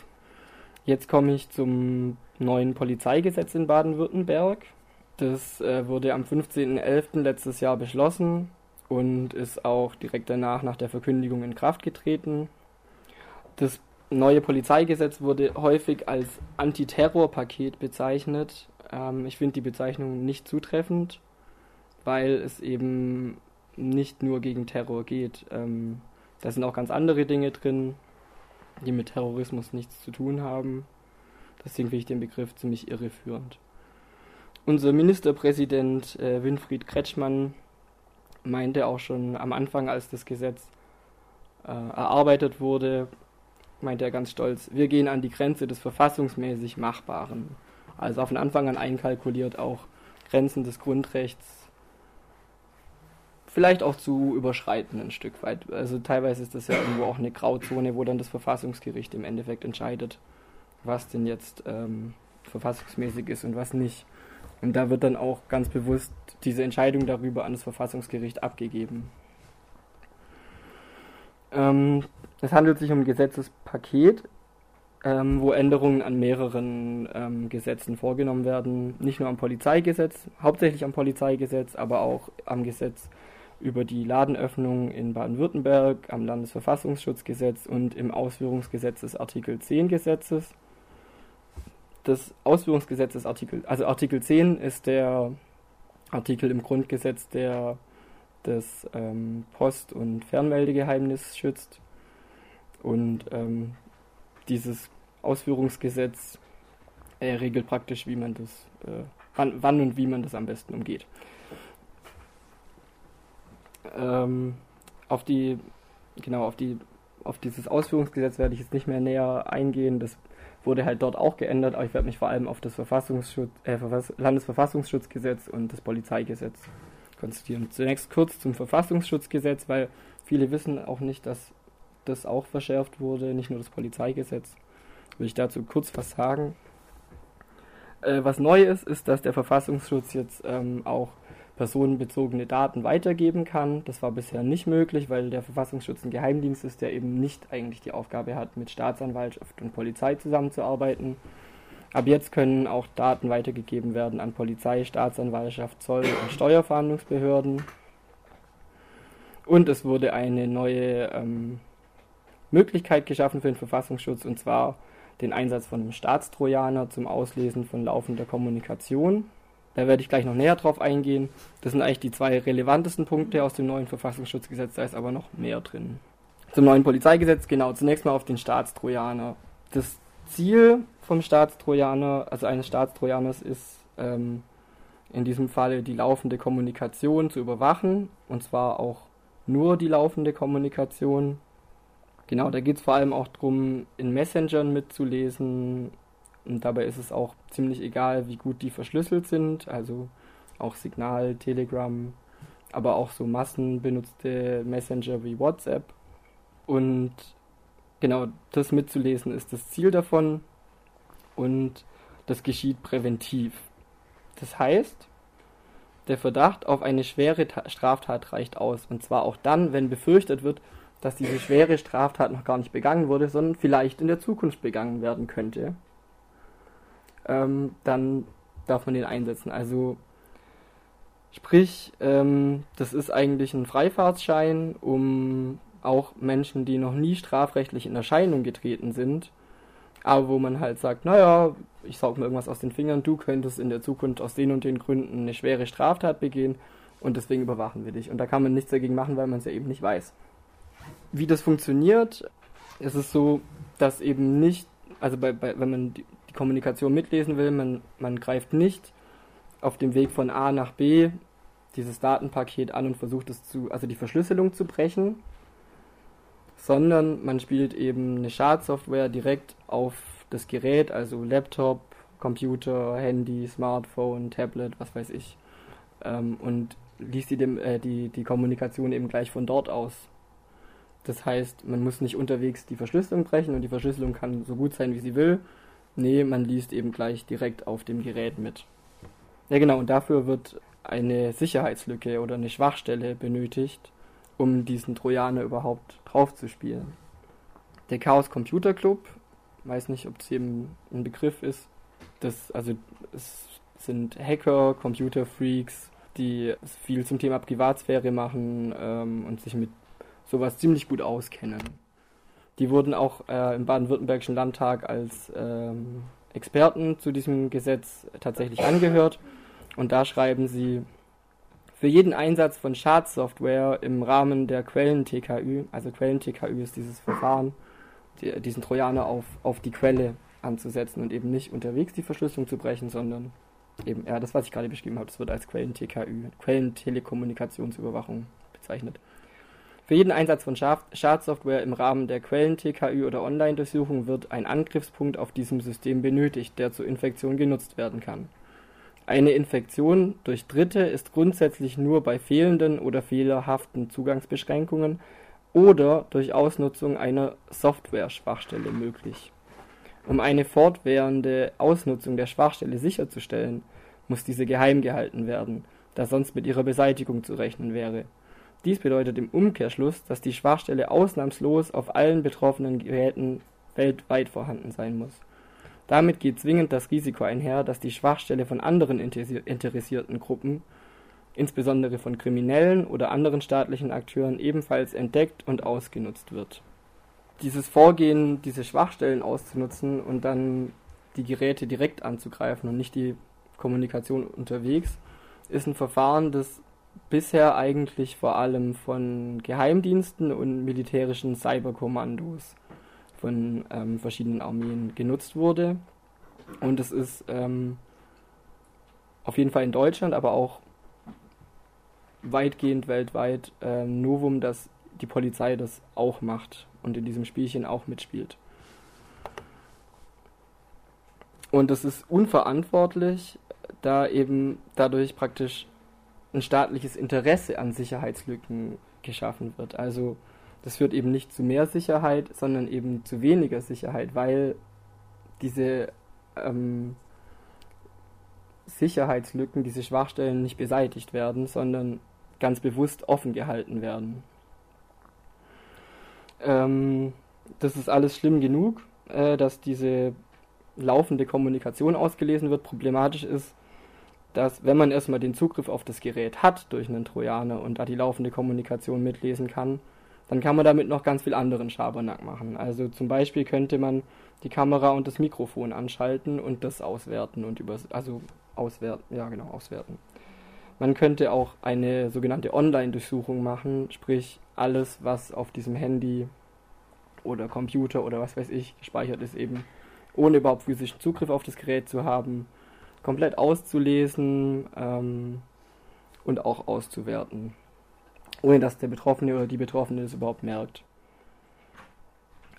Jetzt komme ich zum neuen Polizeigesetz in Baden-Württemberg. Das äh, wurde am 15.11. letztes Jahr beschlossen und ist auch direkt danach nach der Verkündigung in Kraft getreten. Das neue Polizeigesetz wurde häufig als Antiterrorpaket bezeichnet. Ähm, ich finde die Bezeichnung nicht zutreffend, weil es eben nicht nur gegen Terror geht. Ähm, da sind auch ganz andere Dinge drin, die mit Terrorismus nichts zu tun haben. Deswegen finde ich den Begriff ziemlich irreführend. Unser Ministerpräsident äh, Winfried Kretschmann meinte auch schon am Anfang, als das Gesetz äh, erarbeitet wurde, meinte er ganz stolz, wir gehen an die Grenze des verfassungsmäßig Machbaren. Also von Anfang an einkalkuliert auch Grenzen des Grundrechts vielleicht auch zu überschreiten ein Stück weit. Also teilweise ist das ja irgendwo auch eine Grauzone, wo dann das Verfassungsgericht im Endeffekt entscheidet, was denn jetzt ähm, verfassungsmäßig ist und was nicht. Und da wird dann auch ganz bewusst diese Entscheidung darüber an das Verfassungsgericht abgegeben. Ähm, es handelt sich um ein Gesetzespaket, ähm, wo Änderungen an mehreren ähm, Gesetzen vorgenommen werden. Nicht nur am Polizeigesetz, hauptsächlich am Polizeigesetz, aber auch am Gesetz über die Ladenöffnung in Baden-Württemberg, am Landesverfassungsschutzgesetz und im Ausführungsgesetz des Artikel 10 Gesetzes. Das Ausführungsgesetz des Artikel, also Artikel 10 ist der Artikel im Grundgesetz, der das ähm, Post- und Fernmeldegeheimnis schützt. Und ähm, dieses Ausführungsgesetz äh, regelt praktisch, wie man das, äh, wann, wann und wie man das am besten umgeht. Ähm, auf die, genau, auf die, auf dieses Ausführungsgesetz werde ich jetzt nicht mehr näher eingehen. Das wurde halt dort auch geändert, aber ich werde mich vor allem auf das Verfassungsschutz, äh, Landesverfassungsschutzgesetz und das Polizeigesetz konzentrieren. Zunächst kurz zum Verfassungsschutzgesetz, weil viele wissen auch nicht, dass das auch verschärft wurde, nicht nur das Polizeigesetz. Will ich dazu kurz was sagen. Äh, was neu ist, ist, dass der Verfassungsschutz jetzt ähm, auch personenbezogene Daten weitergeben kann. Das war bisher nicht möglich, weil der Verfassungsschutz ein Geheimdienst ist, der eben nicht eigentlich die Aufgabe hat, mit Staatsanwaltschaft und Polizei zusammenzuarbeiten. Ab jetzt können auch Daten weitergegeben werden an Polizei, Staatsanwaltschaft, Zoll und Steuerfahndungsbehörden. Und es wurde eine neue ähm, Möglichkeit geschaffen für den Verfassungsschutz, und zwar den Einsatz von einem Staatstrojaner zum Auslesen von laufender Kommunikation. Da werde ich gleich noch näher drauf eingehen. Das sind eigentlich die zwei relevantesten Punkte aus dem neuen Verfassungsschutzgesetz, da ist aber noch mehr drin. Zum neuen Polizeigesetz, genau, zunächst mal auf den Staatstrojaner. Das Ziel vom Staatstrojaner, also eines Staatstrojaners, ist ähm, in diesem Falle die laufende Kommunikation zu überwachen, und zwar auch nur die laufende Kommunikation. Genau, da geht es vor allem auch darum, in Messengern mitzulesen, und dabei ist es auch ziemlich egal, wie gut die verschlüsselt sind, also auch Signal, Telegram, aber auch so massenbenutzte Messenger wie WhatsApp. Und genau das mitzulesen ist das Ziel davon und das geschieht präventiv. Das heißt, der Verdacht auf eine schwere Straftat reicht aus. Und zwar auch dann, wenn befürchtet wird, dass diese schwere Straftat noch gar nicht begangen wurde, sondern vielleicht in der Zukunft begangen werden könnte ähm, dann darf man den einsetzen. Also sprich, ähm, das ist eigentlich ein Freifahrtsschein, um auch Menschen, die noch nie strafrechtlich in Erscheinung getreten sind, aber wo man halt sagt, naja, ich saug mir irgendwas aus den Fingern, du könntest in der Zukunft aus den und den Gründen eine schwere Straftat begehen, und deswegen überwachen wir dich. Und da kann man nichts dagegen machen, weil man es ja eben nicht weiß. Wie das funktioniert, ist es so, dass eben nicht, also bei, bei, wenn man Kommunikation mitlesen will, man, man greift nicht auf dem Weg von A nach B dieses Datenpaket an und versucht es zu, also die Verschlüsselung zu brechen, sondern man spielt eben eine Schadsoftware direkt auf das Gerät, also Laptop, Computer, Handy, Smartphone, Tablet, was weiß ich, ähm, und liest die, dem, äh, die, die Kommunikation eben gleich von dort aus. Das heißt, man muss nicht unterwegs die Verschlüsselung brechen und die Verschlüsselung kann so gut sein, wie sie will. Nee, man liest eben gleich direkt auf dem Gerät mit. Ja genau, und dafür wird eine Sicherheitslücke oder eine Schwachstelle benötigt, um diesen Trojaner überhaupt draufzuspielen. Der Chaos Computer Club, weiß nicht, ob es eben ein Begriff ist, das, also es sind Hacker, Computerfreaks, die viel zum Thema Privatsphäre machen ähm, und sich mit sowas ziemlich gut auskennen. Die wurden auch äh, im Baden-Württembergischen Landtag als ähm, Experten zu diesem Gesetz tatsächlich angehört. Und da schreiben sie, für jeden Einsatz von Schadsoftware im Rahmen der Quellen-TKÜ, also Quellen-TKÜ ist dieses Verfahren, die, diesen Trojaner auf, auf die Quelle anzusetzen und eben nicht unterwegs die Verschlüsselung zu brechen, sondern eben, ja, das, was ich gerade beschrieben habe, das wird als Quellen-TKÜ, Quellentelekommunikationsüberwachung bezeichnet. Für jeden Einsatz von Schadsoftware im Rahmen der Quellen-TKÜ oder Online-Durchsuchung wird ein Angriffspunkt auf diesem System benötigt, der zur Infektion genutzt werden kann. Eine Infektion durch Dritte ist grundsätzlich nur bei fehlenden oder fehlerhaften Zugangsbeschränkungen oder durch Ausnutzung einer Software-Schwachstelle möglich. Um eine fortwährende Ausnutzung der Schwachstelle sicherzustellen, muss diese geheim gehalten werden, da sonst mit ihrer Beseitigung zu rechnen wäre. Dies bedeutet im Umkehrschluss, dass die Schwachstelle ausnahmslos auf allen betroffenen Geräten weltweit vorhanden sein muss damit geht zwingend das Risiko einher, dass die Schwachstelle von anderen interessierten Gruppen, insbesondere von Kriminellen oder anderen staatlichen Akteuren, ebenfalls entdeckt und ausgenutzt wird. Dieses Vorgehen, diese Schwachstellen auszunutzen und dann die Geräte direkt anzugreifen und nicht die Kommunikation unterwegs, ist ein Verfahren, das bisher eigentlich vor allem von Geheimdiensten und militärischen Cyberkommandos von ähm, verschiedenen Armeen genutzt wurde. Und es ist ähm, auf jeden Fall in Deutschland, aber auch weitgehend weltweit ähm, Novum, dass die Polizei das auch macht und in diesem Spielchen auch mitspielt. Und das ist unverantwortlich, da eben dadurch praktisch ein staatliches Interesse an Sicherheitslücken geschaffen wird. Also das führt eben nicht zu mehr Sicherheit, sondern eben zu weniger Sicherheit, weil diese ähm, Sicherheitslücken, diese Schwachstellen nicht beseitigt werden, sondern ganz bewusst offen gehalten werden. Ähm, das ist alles schlimm genug, äh, dass diese laufende Kommunikation ausgelesen wird. Problematisch ist, dass wenn man erstmal den Zugriff auf das Gerät hat durch einen Trojaner und da die laufende Kommunikation mitlesen kann, dann kann man damit noch ganz viel anderen Schabernack machen. Also zum Beispiel könnte man die Kamera und das Mikrofon anschalten und das auswerten und über also auswerten, ja genau, auswerten. Man könnte auch eine sogenannte Online-Durchsuchung machen, sprich alles, was auf diesem Handy oder Computer oder was weiß ich gespeichert ist, eben ohne überhaupt physischen Zugriff auf das Gerät zu haben, komplett auszulesen ähm, und auch auszuwerten ohne dass der Betroffene oder die Betroffene das überhaupt merkt.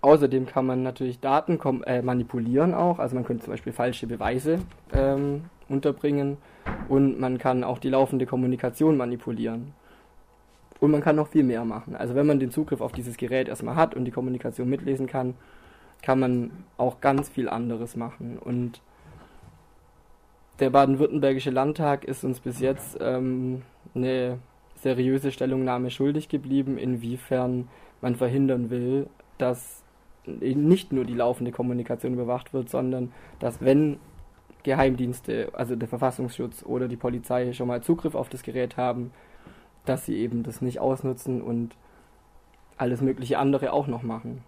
Außerdem kann man natürlich Daten äh, manipulieren auch, also man könnte zum Beispiel falsche Beweise ähm, unterbringen und man kann auch die laufende Kommunikation manipulieren. Und man kann noch viel mehr machen. Also wenn man den Zugriff auf dieses Gerät erstmal hat und die Kommunikation mitlesen kann, kann man auch ganz viel anderes machen. Und der baden-württembergische Landtag ist uns bis jetzt ähm, eine seriöse Stellungnahme schuldig geblieben, inwiefern man verhindern will, dass nicht nur die laufende Kommunikation überwacht wird, sondern dass wenn Geheimdienste, also der Verfassungsschutz oder die Polizei schon mal Zugriff auf das Gerät haben, dass sie eben das nicht ausnutzen und alles mögliche andere auch noch machen.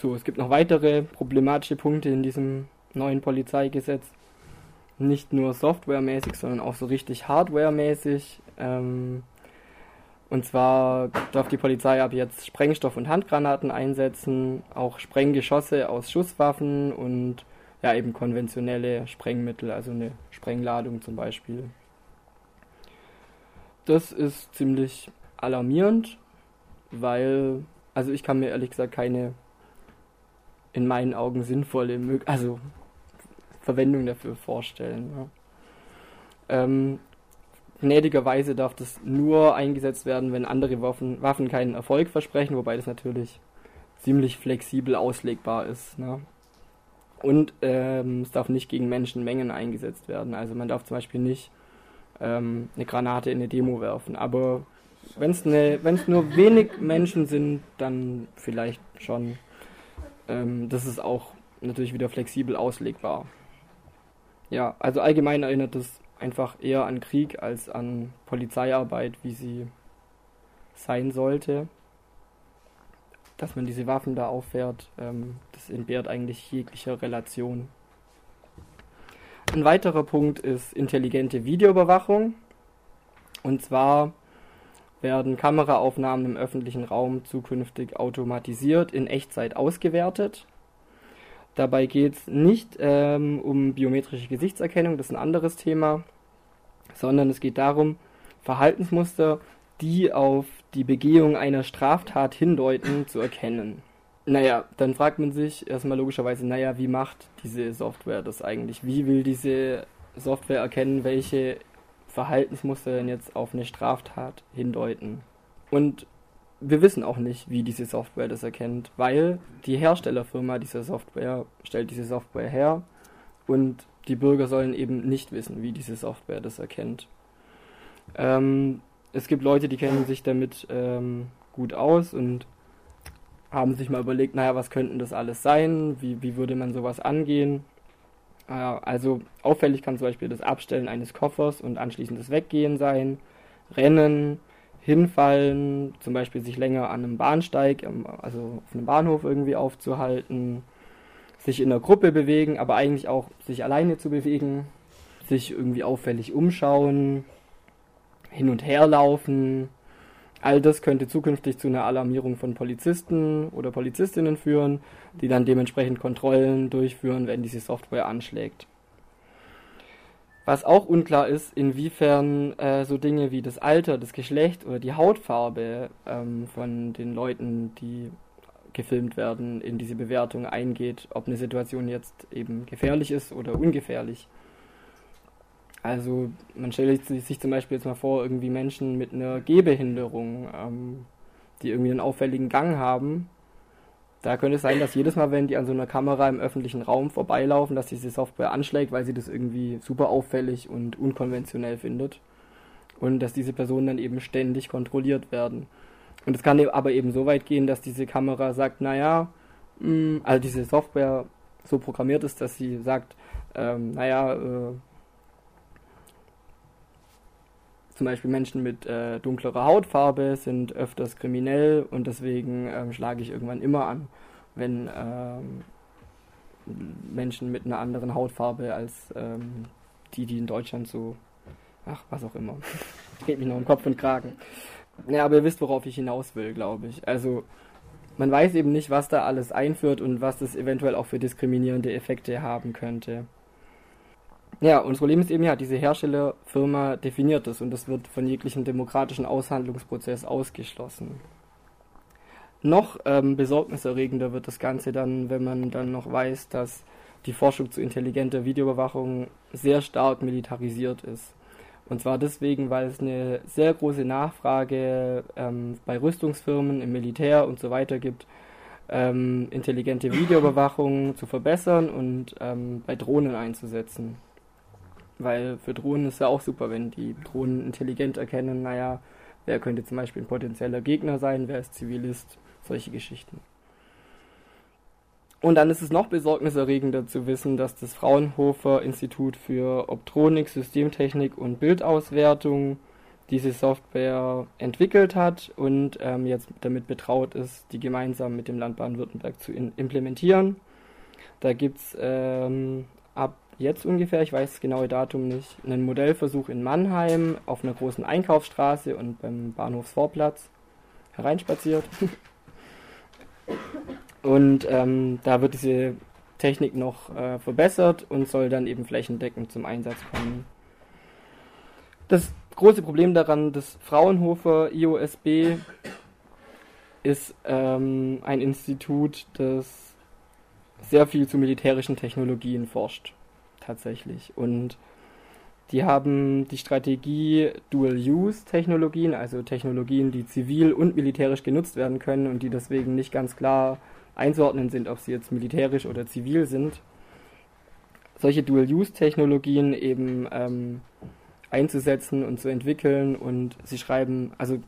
So, es gibt noch weitere problematische Punkte in diesem neuen Polizeigesetz. Nicht nur softwaremäßig, sondern auch so richtig hardwaremäßig. Ähm, und zwar darf die Polizei ab jetzt Sprengstoff und Handgranaten einsetzen, auch Sprenggeschosse aus Schusswaffen und ja eben konventionelle Sprengmittel, also eine Sprengladung zum Beispiel. Das ist ziemlich alarmierend, weil, also ich kann mir ehrlich gesagt keine in meinen Augen sinnvolle, also Verwendung dafür vorstellen. Ja. Ähm, gnädigerweise darf das nur eingesetzt werden, wenn andere Waffen, Waffen keinen Erfolg versprechen, wobei das natürlich ziemlich flexibel auslegbar ist. Ne? Und ähm, es darf nicht gegen Menschenmengen eingesetzt werden. Also man darf zum Beispiel nicht ähm, eine Granate in eine Demo werfen. Aber wenn es ne, nur wenig Menschen sind, dann vielleicht schon. Ähm, das ist auch natürlich wieder flexibel auslegbar. Ja, also allgemein erinnert es einfach eher an Krieg als an Polizeiarbeit, wie sie sein sollte. Dass man diese Waffen da auffährt, ähm, das entbehrt eigentlich jeglicher Relation. Ein weiterer Punkt ist intelligente Videoüberwachung. Und zwar werden Kameraaufnahmen im öffentlichen Raum zukünftig automatisiert in Echtzeit ausgewertet. Dabei geht es nicht ähm, um biometrische Gesichtserkennung, das ist ein anderes Thema, sondern es geht darum, Verhaltensmuster, die auf die Begehung einer Straftat hindeuten, zu erkennen. Naja, dann fragt man sich erstmal logischerweise, naja, wie macht diese Software das eigentlich? Wie will diese Software erkennen, welche Verhaltensmuster denn jetzt auf eine Straftat hindeuten? Und wir wissen auch nicht, wie diese Software das erkennt, weil die Herstellerfirma dieser Software stellt diese Software her und die Bürger sollen eben nicht wissen, wie diese Software das erkennt. Ähm, es gibt Leute, die kennen sich damit ähm, gut aus und haben sich mal überlegt, naja, was könnten das alles sein? Wie, wie würde man sowas angehen? Äh, also auffällig kann zum Beispiel das Abstellen eines Koffers und anschließend das Weggehen sein, Rennen, hinfallen, zum Beispiel sich länger an einem Bahnsteig, also auf einem Bahnhof irgendwie aufzuhalten, sich in einer Gruppe bewegen, aber eigentlich auch sich alleine zu bewegen, sich irgendwie auffällig umschauen, hin und her laufen. All das könnte zukünftig zu einer Alarmierung von Polizisten oder Polizistinnen führen, die dann dementsprechend Kontrollen durchführen, wenn diese Software anschlägt. Was auch unklar ist, inwiefern äh, so Dinge wie das Alter, das Geschlecht oder die Hautfarbe ähm, von den Leuten, die gefilmt werden, in diese Bewertung eingeht, ob eine Situation jetzt eben gefährlich ist oder ungefährlich. Also man stellt sich zum Beispiel jetzt mal vor, irgendwie Menschen mit einer Gehbehinderung, ähm, die irgendwie einen auffälligen Gang haben, da könnte es sein, dass jedes Mal, wenn die an so einer Kamera im öffentlichen Raum vorbeilaufen, dass diese Software anschlägt, weil sie das irgendwie super auffällig und unkonventionell findet. Und dass diese Personen dann eben ständig kontrolliert werden. Und es kann aber eben so weit gehen, dass diese Kamera sagt, naja, mm, also diese Software so programmiert ist, dass sie sagt, ähm, naja, äh, zum Beispiel Menschen mit äh, dunklerer Hautfarbe sind öfters kriminell und deswegen ähm, schlage ich irgendwann immer an, wenn ähm, Menschen mit einer anderen Hautfarbe als ähm, die, die in Deutschland so, ach, was auch immer, dreht mich noch im Kopf und Kragen. Ja, aber ihr wisst, worauf ich hinaus will, glaube ich. Also, man weiß eben nicht, was da alles einführt und was das eventuell auch für diskriminierende Effekte haben könnte. Ja, unser Problem ist eben ja, diese Herstellerfirma definiert es und das wird von jeglichem demokratischen Aushandlungsprozess ausgeschlossen. Noch ähm, besorgniserregender wird das Ganze dann, wenn man dann noch weiß, dass die Forschung zu intelligenter Videoüberwachung sehr stark militarisiert ist. Und zwar deswegen, weil es eine sehr große Nachfrage ähm, bei Rüstungsfirmen, im Militär und so weiter gibt, ähm, intelligente Videoüberwachung zu verbessern und ähm, bei Drohnen einzusetzen. Weil für Drohnen ist ja auch super, wenn die Drohnen intelligent erkennen, naja, wer könnte zum Beispiel ein potenzieller Gegner sein, wer ist Zivilist, solche Geschichten. Und dann ist es noch besorgniserregender zu wissen, dass das Fraunhofer Institut für Optronik, Systemtechnik und Bildauswertung diese Software entwickelt hat und ähm, jetzt damit betraut ist, die gemeinsam mit dem Land Baden-Württemberg zu implementieren. Da gibt es ähm, ab jetzt ungefähr, ich weiß das genaue Datum nicht, einen Modellversuch in Mannheim auf einer großen Einkaufsstraße und beim Bahnhofsvorplatz hereinspaziert. und ähm, da wird diese Technik noch äh, verbessert und soll dann eben flächendeckend zum Einsatz kommen. Das große Problem daran, das Fraunhofer IOSB ist ähm, ein Institut, das sehr viel zu militärischen Technologien forscht, tatsächlich. Und die haben die Strategie Dual-Use-Technologien, also Technologien, die zivil und militärisch genutzt werden können und die deswegen nicht ganz klar einzuordnen sind, ob sie jetzt militärisch oder zivil sind. Solche Dual-Use-Technologien eben ähm, einzusetzen und zu entwickeln und sie schreiben, also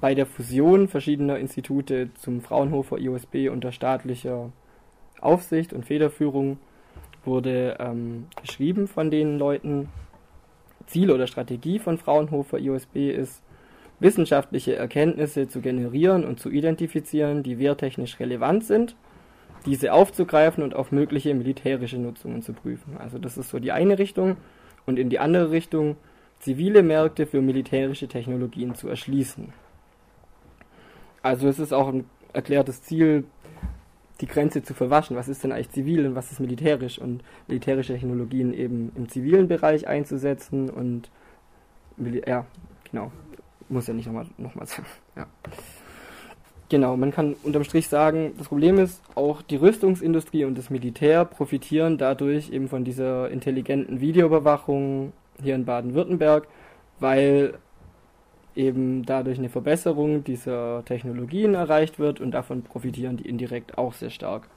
bei der Fusion verschiedener Institute zum Fraunhofer IOSB unter staatlicher Aufsicht und Federführung wurde ähm, geschrieben von den Leuten. Ziel oder Strategie von Fraunhofer IOSB ist, wissenschaftliche Erkenntnisse zu generieren und zu identifizieren, die wehrtechnisch relevant sind, diese aufzugreifen und auf mögliche militärische Nutzungen zu prüfen. Also das ist so die eine Richtung und in die andere Richtung zivile Märkte für militärische Technologien zu erschließen. Also es ist auch ein erklärtes Ziel, die Grenze zu verwaschen. Was ist denn eigentlich zivil und was ist militärisch? Und militärische Technologien eben im zivilen Bereich einzusetzen und ja, genau. Muss ja nicht nochmal noch mal sagen. Ja. Genau, man kann unterm Strich sagen, das Problem ist, auch die Rüstungsindustrie und das Militär profitieren dadurch eben von dieser intelligenten Videoüberwachung hier in Baden-Württemberg, weil eben dadurch eine Verbesserung dieser Technologien erreicht wird und davon profitieren die indirekt auch sehr stark.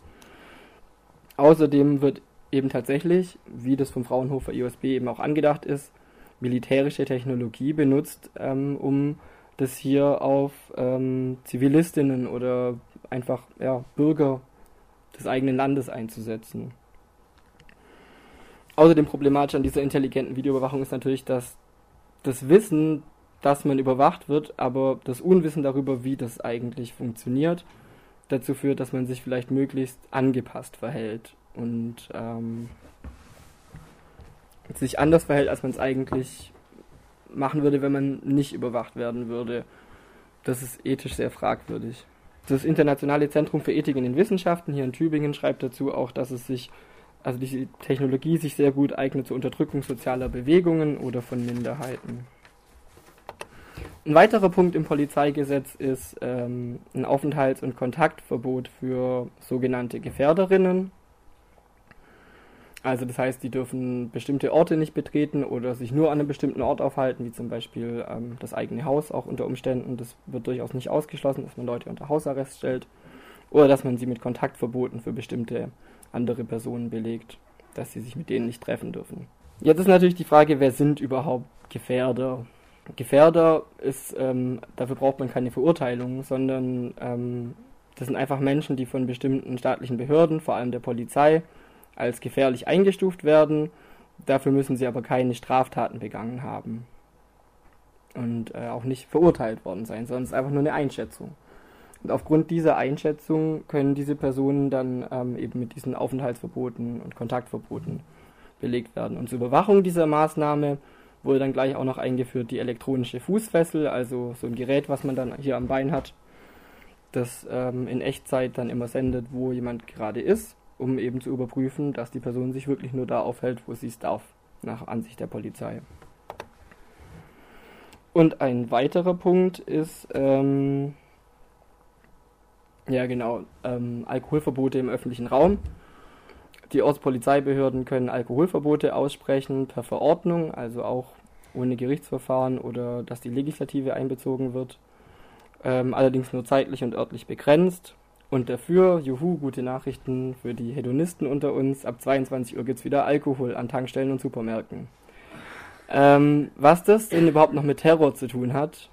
Außerdem wird eben tatsächlich, wie das vom Fraunhofer IOSB eben auch angedacht ist, militärische Technologie benutzt, ähm, um das hier auf ähm, Zivilistinnen oder einfach ja, Bürger des eigenen Landes einzusetzen. Außerdem problematisch an dieser intelligenten Videoüberwachung ist natürlich, dass das Wissen dass man überwacht wird, aber das Unwissen darüber, wie das eigentlich funktioniert, dazu führt, dass man sich vielleicht möglichst angepasst verhält und ähm, sich anders verhält, als man es eigentlich machen würde, wenn man nicht überwacht werden würde. Das ist ethisch sehr fragwürdig. Das Internationale Zentrum für Ethik in den Wissenschaften hier in Tübingen schreibt dazu auch, dass es sich, also diese Technologie sich sehr gut eignet zur Unterdrückung sozialer Bewegungen oder von Minderheiten. Ein weiterer Punkt im Polizeigesetz ist ähm, ein Aufenthalts- und Kontaktverbot für sogenannte Gefährderinnen. Also das heißt, die dürfen bestimmte Orte nicht betreten oder sich nur an einem bestimmten Ort aufhalten, wie zum Beispiel ähm, das eigene Haus auch unter Umständen. Das wird durchaus nicht ausgeschlossen, dass man Leute unter Hausarrest stellt oder dass man sie mit Kontaktverboten für bestimmte andere Personen belegt, dass sie sich mit denen nicht treffen dürfen. Jetzt ist natürlich die Frage, wer sind überhaupt Gefährder? Gefährder ist, ähm, dafür braucht man keine Verurteilung, sondern ähm, das sind einfach Menschen, die von bestimmten staatlichen Behörden, vor allem der Polizei, als gefährlich eingestuft werden. Dafür müssen sie aber keine Straftaten begangen haben und äh, auch nicht verurteilt worden sein, sondern es ist einfach nur eine Einschätzung. Und aufgrund dieser Einschätzung können diese Personen dann ähm, eben mit diesen Aufenthaltsverboten und Kontaktverboten belegt werden. Und zur Überwachung dieser Maßnahme wurde dann gleich auch noch eingeführt die elektronische Fußfessel, also so ein Gerät, was man dann hier am Bein hat, das ähm, in Echtzeit dann immer sendet, wo jemand gerade ist, um eben zu überprüfen, dass die Person sich wirklich nur da aufhält, wo sie es darf, nach Ansicht der Polizei. Und ein weiterer Punkt ist, ähm, ja genau, ähm, Alkoholverbote im öffentlichen Raum. Die Ortspolizeibehörden können Alkoholverbote aussprechen per Verordnung, also auch ohne Gerichtsverfahren oder dass die Legislative einbezogen wird. Ähm, allerdings nur zeitlich und örtlich begrenzt. Und dafür, juhu, gute Nachrichten für die Hedonisten unter uns, ab 22 Uhr gibt es wieder Alkohol an Tankstellen und Supermärkten. Ähm, was das denn überhaupt noch mit Terror zu tun hat?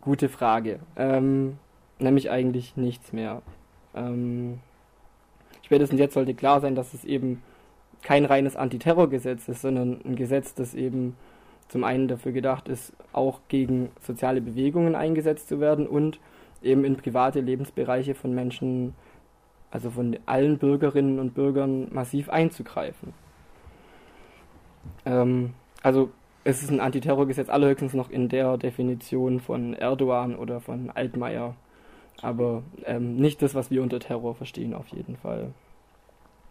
Gute Frage. Ähm, nämlich eigentlich nichts mehr. Ähm, spätestens jetzt sollte klar sein, dass es eben kein reines Antiterrorgesetz ist, sondern ein Gesetz, das eben zum einen dafür gedacht ist, auch gegen soziale Bewegungen eingesetzt zu werden und eben in private Lebensbereiche von Menschen, also von allen Bürgerinnen und Bürgern massiv einzugreifen. Ähm, also es ist ein Antiterrorgesetz allerhöchstens noch in der Definition von Erdogan oder von Altmaier, aber ähm, nicht das, was wir unter Terror verstehen, auf jeden Fall.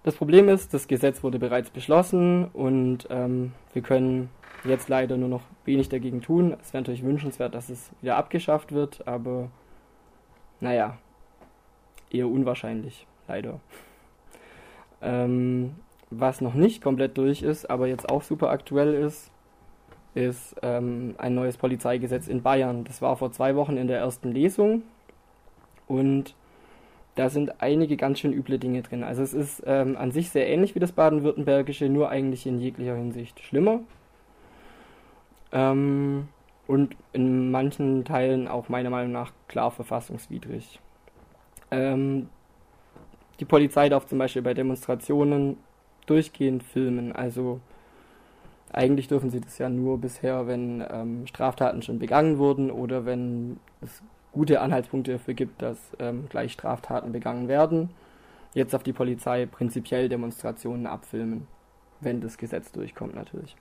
Das Problem ist, das Gesetz wurde bereits beschlossen und ähm, wir können jetzt leider nur noch wenig dagegen tun. Es wäre natürlich wünschenswert, dass es wieder abgeschafft wird, aber naja, eher unwahrscheinlich, leider. Ähm, was noch nicht komplett durch ist, aber jetzt auch super aktuell ist, ist ähm, ein neues Polizeigesetz in Bayern. Das war vor zwei Wochen in der ersten Lesung und da sind einige ganz schön üble Dinge drin. Also es ist ähm, an sich sehr ähnlich wie das baden-württembergische, nur eigentlich in jeglicher Hinsicht schlimmer. Ähm, und in manchen Teilen auch meiner Meinung nach klar verfassungswidrig. Ähm, die Polizei darf zum Beispiel bei Demonstrationen durchgehend filmen. Also eigentlich dürfen sie das ja nur bisher, wenn ähm, Straftaten schon begangen wurden oder wenn es gute Anhaltspunkte dafür gibt, dass ähm, gleich Straftaten begangen werden. Jetzt auf die Polizei prinzipiell Demonstrationen abfilmen, wenn das Gesetz durchkommt natürlich.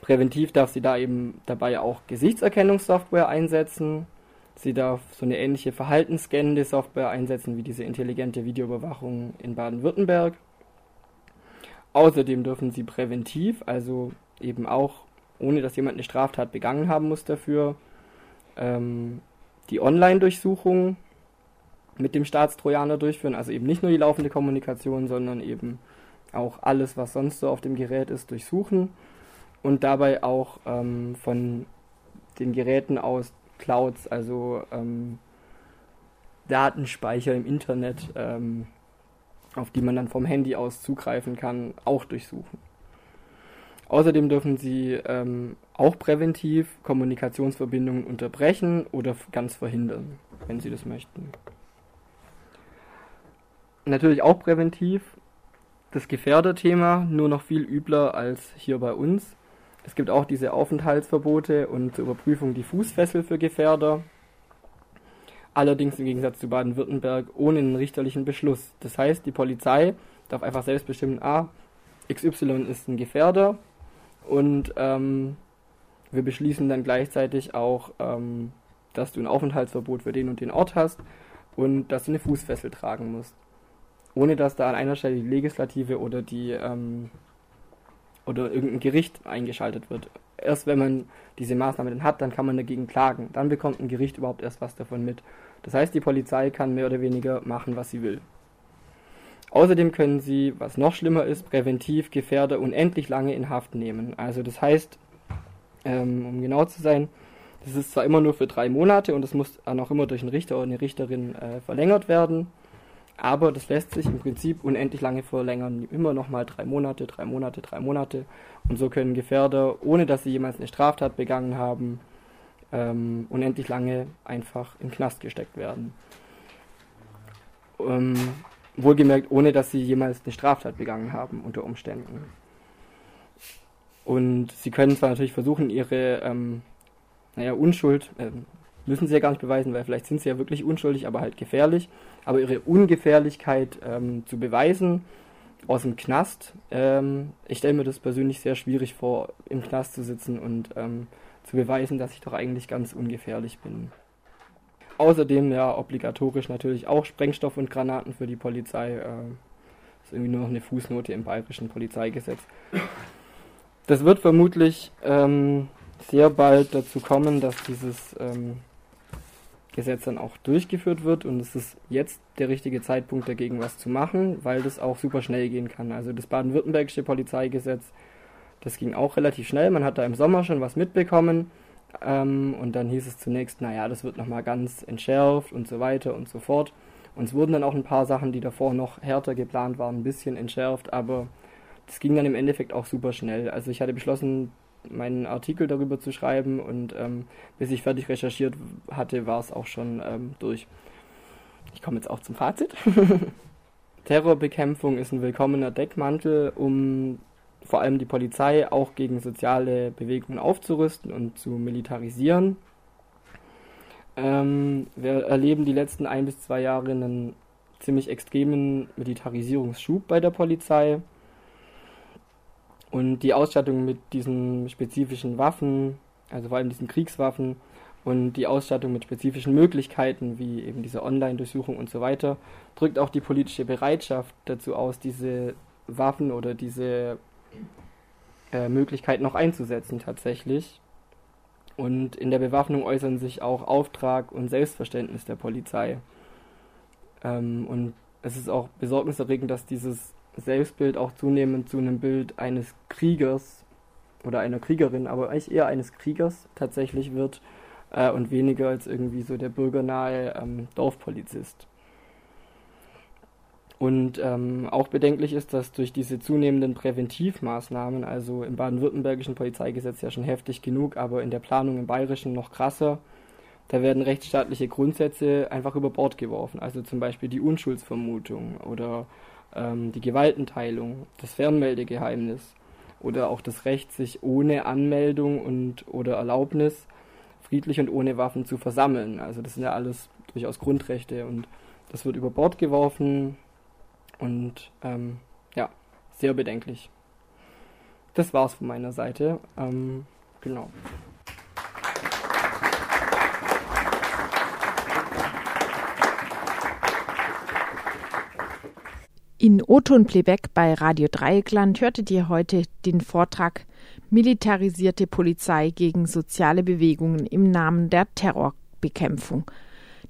Präventiv darf sie da eben dabei auch Gesichtserkennungssoftware einsetzen. Sie darf so eine ähnliche verhaltensscannende Software einsetzen wie diese intelligente Videoüberwachung in Baden-Württemberg. Außerdem dürfen sie präventiv, also eben auch ohne dass jemand eine Straftat begangen haben muss dafür, ähm, die Online-Durchsuchung mit dem Staatstrojaner durchführen, also eben nicht nur die laufende Kommunikation, sondern eben auch alles, was sonst so auf dem Gerät ist, durchsuchen und dabei auch ähm, von den Geräten aus Clouds, also ähm, Datenspeicher im Internet ähm, auf die man dann vom Handy aus zugreifen kann, auch durchsuchen. Außerdem dürfen Sie ähm, auch präventiv Kommunikationsverbindungen unterbrechen oder ganz verhindern, wenn Sie das möchten. Natürlich auch präventiv das Gefährderthema, nur noch viel übler als hier bei uns. Es gibt auch diese Aufenthaltsverbote und zur Überprüfung die Fußfessel für Gefährder allerdings im Gegensatz zu Baden-Württemberg ohne einen richterlichen Beschluss. Das heißt, die Polizei darf einfach selbst bestimmen, ah, XY ist ein Gefährder und ähm, wir beschließen dann gleichzeitig auch, ähm, dass du ein Aufenthaltsverbot für den und den Ort hast und dass du eine Fußfessel tragen musst. Ohne dass da an einer Stelle die Legislative oder die ähm, oder irgendein Gericht eingeschaltet wird. Erst wenn man diese Maßnahme dann hat, dann kann man dagegen klagen. Dann bekommt ein Gericht überhaupt erst was davon mit. Das heißt, die Polizei kann mehr oder weniger machen, was sie will. Außerdem können sie, was noch schlimmer ist, präventiv Gefährder unendlich lange in Haft nehmen. Also das heißt, ähm, um genau zu sein, das ist zwar immer nur für drei Monate und das muss dann auch immer durch einen Richter oder eine Richterin äh, verlängert werden, aber das lässt sich im Prinzip unendlich lange verlängern. Immer nochmal drei Monate, drei Monate, drei Monate. Und so können Gefährder, ohne dass sie jemals eine Straftat begangen haben, ähm, unendlich lange einfach im Knast gesteckt werden. Ähm, wohlgemerkt, ohne dass sie jemals eine Straftat begangen haben, unter Umständen. Und sie können zwar natürlich versuchen, ihre ähm, naja, Unschuld, äh, müssen sie ja gar nicht beweisen, weil vielleicht sind sie ja wirklich unschuldig, aber halt gefährlich, aber ihre Ungefährlichkeit ähm, zu beweisen aus dem Knast, ähm, ich stelle mir das persönlich sehr schwierig vor, im Knast zu sitzen und ähm, zu beweisen, dass ich doch eigentlich ganz ungefährlich bin. Außerdem ja obligatorisch natürlich auch Sprengstoff und Granaten für die Polizei. Äh, ist irgendwie nur noch eine Fußnote im bayerischen Polizeigesetz. Das wird vermutlich ähm, sehr bald dazu kommen, dass dieses ähm, Gesetz dann auch durchgeführt wird und es ist jetzt der richtige Zeitpunkt dagegen was zu machen, weil das auch super schnell gehen kann. Also das baden-württembergische Polizeigesetz das ging auch relativ schnell. Man hat da im Sommer schon was mitbekommen. Ähm, und dann hieß es zunächst, naja, das wird nochmal ganz entschärft und so weiter und so fort. Und es wurden dann auch ein paar Sachen, die davor noch härter geplant waren, ein bisschen entschärft, aber das ging dann im Endeffekt auch super schnell. Also ich hatte beschlossen, meinen Artikel darüber zu schreiben und ähm, bis ich fertig recherchiert hatte, war es auch schon ähm, durch. Ich komme jetzt auch zum Fazit. Terrorbekämpfung ist ein willkommener Deckmantel, um vor allem die Polizei auch gegen soziale Bewegungen aufzurüsten und zu militarisieren. Ähm, wir erleben die letzten ein bis zwei Jahre einen ziemlich extremen Militarisierungsschub bei der Polizei. Und die Ausstattung mit diesen spezifischen Waffen, also vor allem diesen Kriegswaffen und die Ausstattung mit spezifischen Möglichkeiten, wie eben diese Online-Durchsuchung und so weiter, drückt auch die politische Bereitschaft dazu aus, diese Waffen oder diese äh, Möglichkeiten noch einzusetzen tatsächlich. Und in der Bewaffnung äußern sich auch Auftrag und Selbstverständnis der Polizei. Ähm, und es ist auch besorgniserregend, dass dieses Selbstbild auch zunehmend zu einem Bild eines Kriegers oder einer Kriegerin, aber eigentlich eher eines Kriegers tatsächlich wird äh, und weniger als irgendwie so der bürgernahe ähm, Dorfpolizist. Und ähm, auch bedenklich ist, dass durch diese zunehmenden Präventivmaßnahmen, also im baden-württembergischen Polizeigesetz ja schon heftig genug, aber in der Planung im bayerischen noch krasser, da werden rechtsstaatliche Grundsätze einfach über Bord geworfen. Also zum Beispiel die Unschuldsvermutung oder ähm, die Gewaltenteilung, das Fernmeldegeheimnis oder auch das Recht, sich ohne Anmeldung und oder Erlaubnis friedlich und ohne Waffen zu versammeln. Also das sind ja alles durchaus Grundrechte und das wird über Bord geworfen und ähm, ja, sehr bedenklich. Das war's von meiner Seite. Ähm, genau. In Oton Plebeck bei Radio Dreieckland hörtet ihr heute den Vortrag Militarisierte Polizei gegen soziale Bewegungen im Namen der Terrorbekämpfung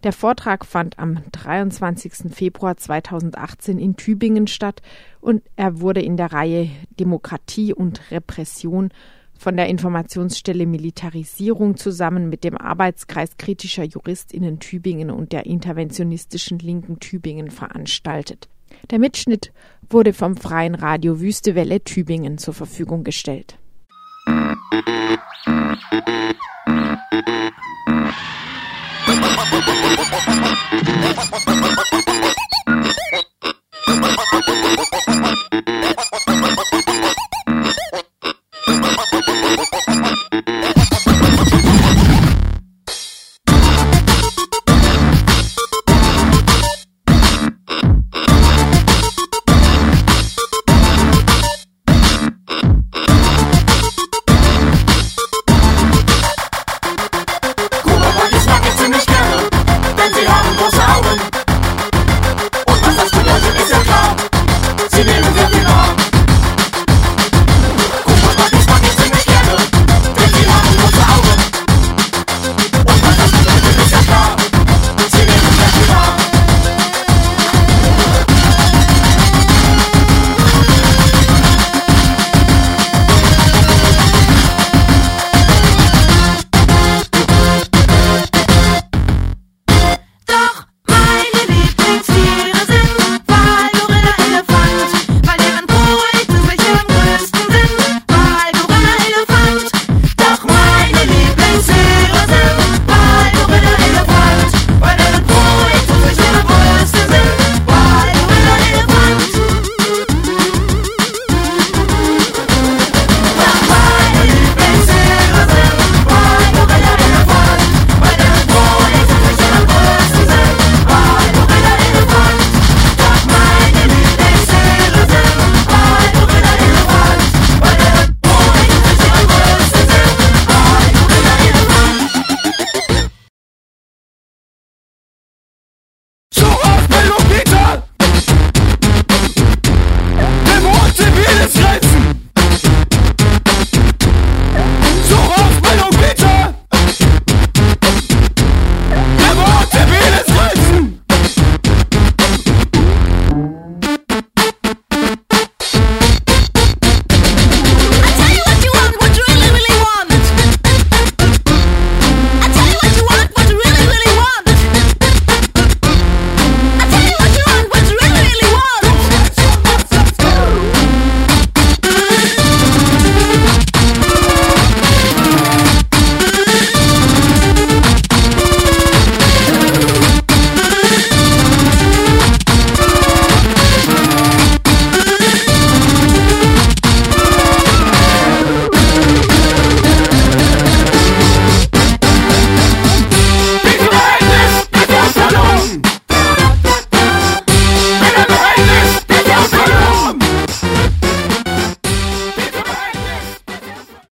der Vortrag fand am 23. Februar 2018 in Tübingen statt und er wurde in der Reihe Demokratie und Repression von der Informationsstelle Militarisierung zusammen mit dem Arbeitskreis kritischer Juristinnen Tübingen und der interventionistischen Linken Tübingen veranstaltet. Der Mitschnitt wurde vom Freien Radio Wüstewelle Tübingen zur Verfügung gestellt. Thank.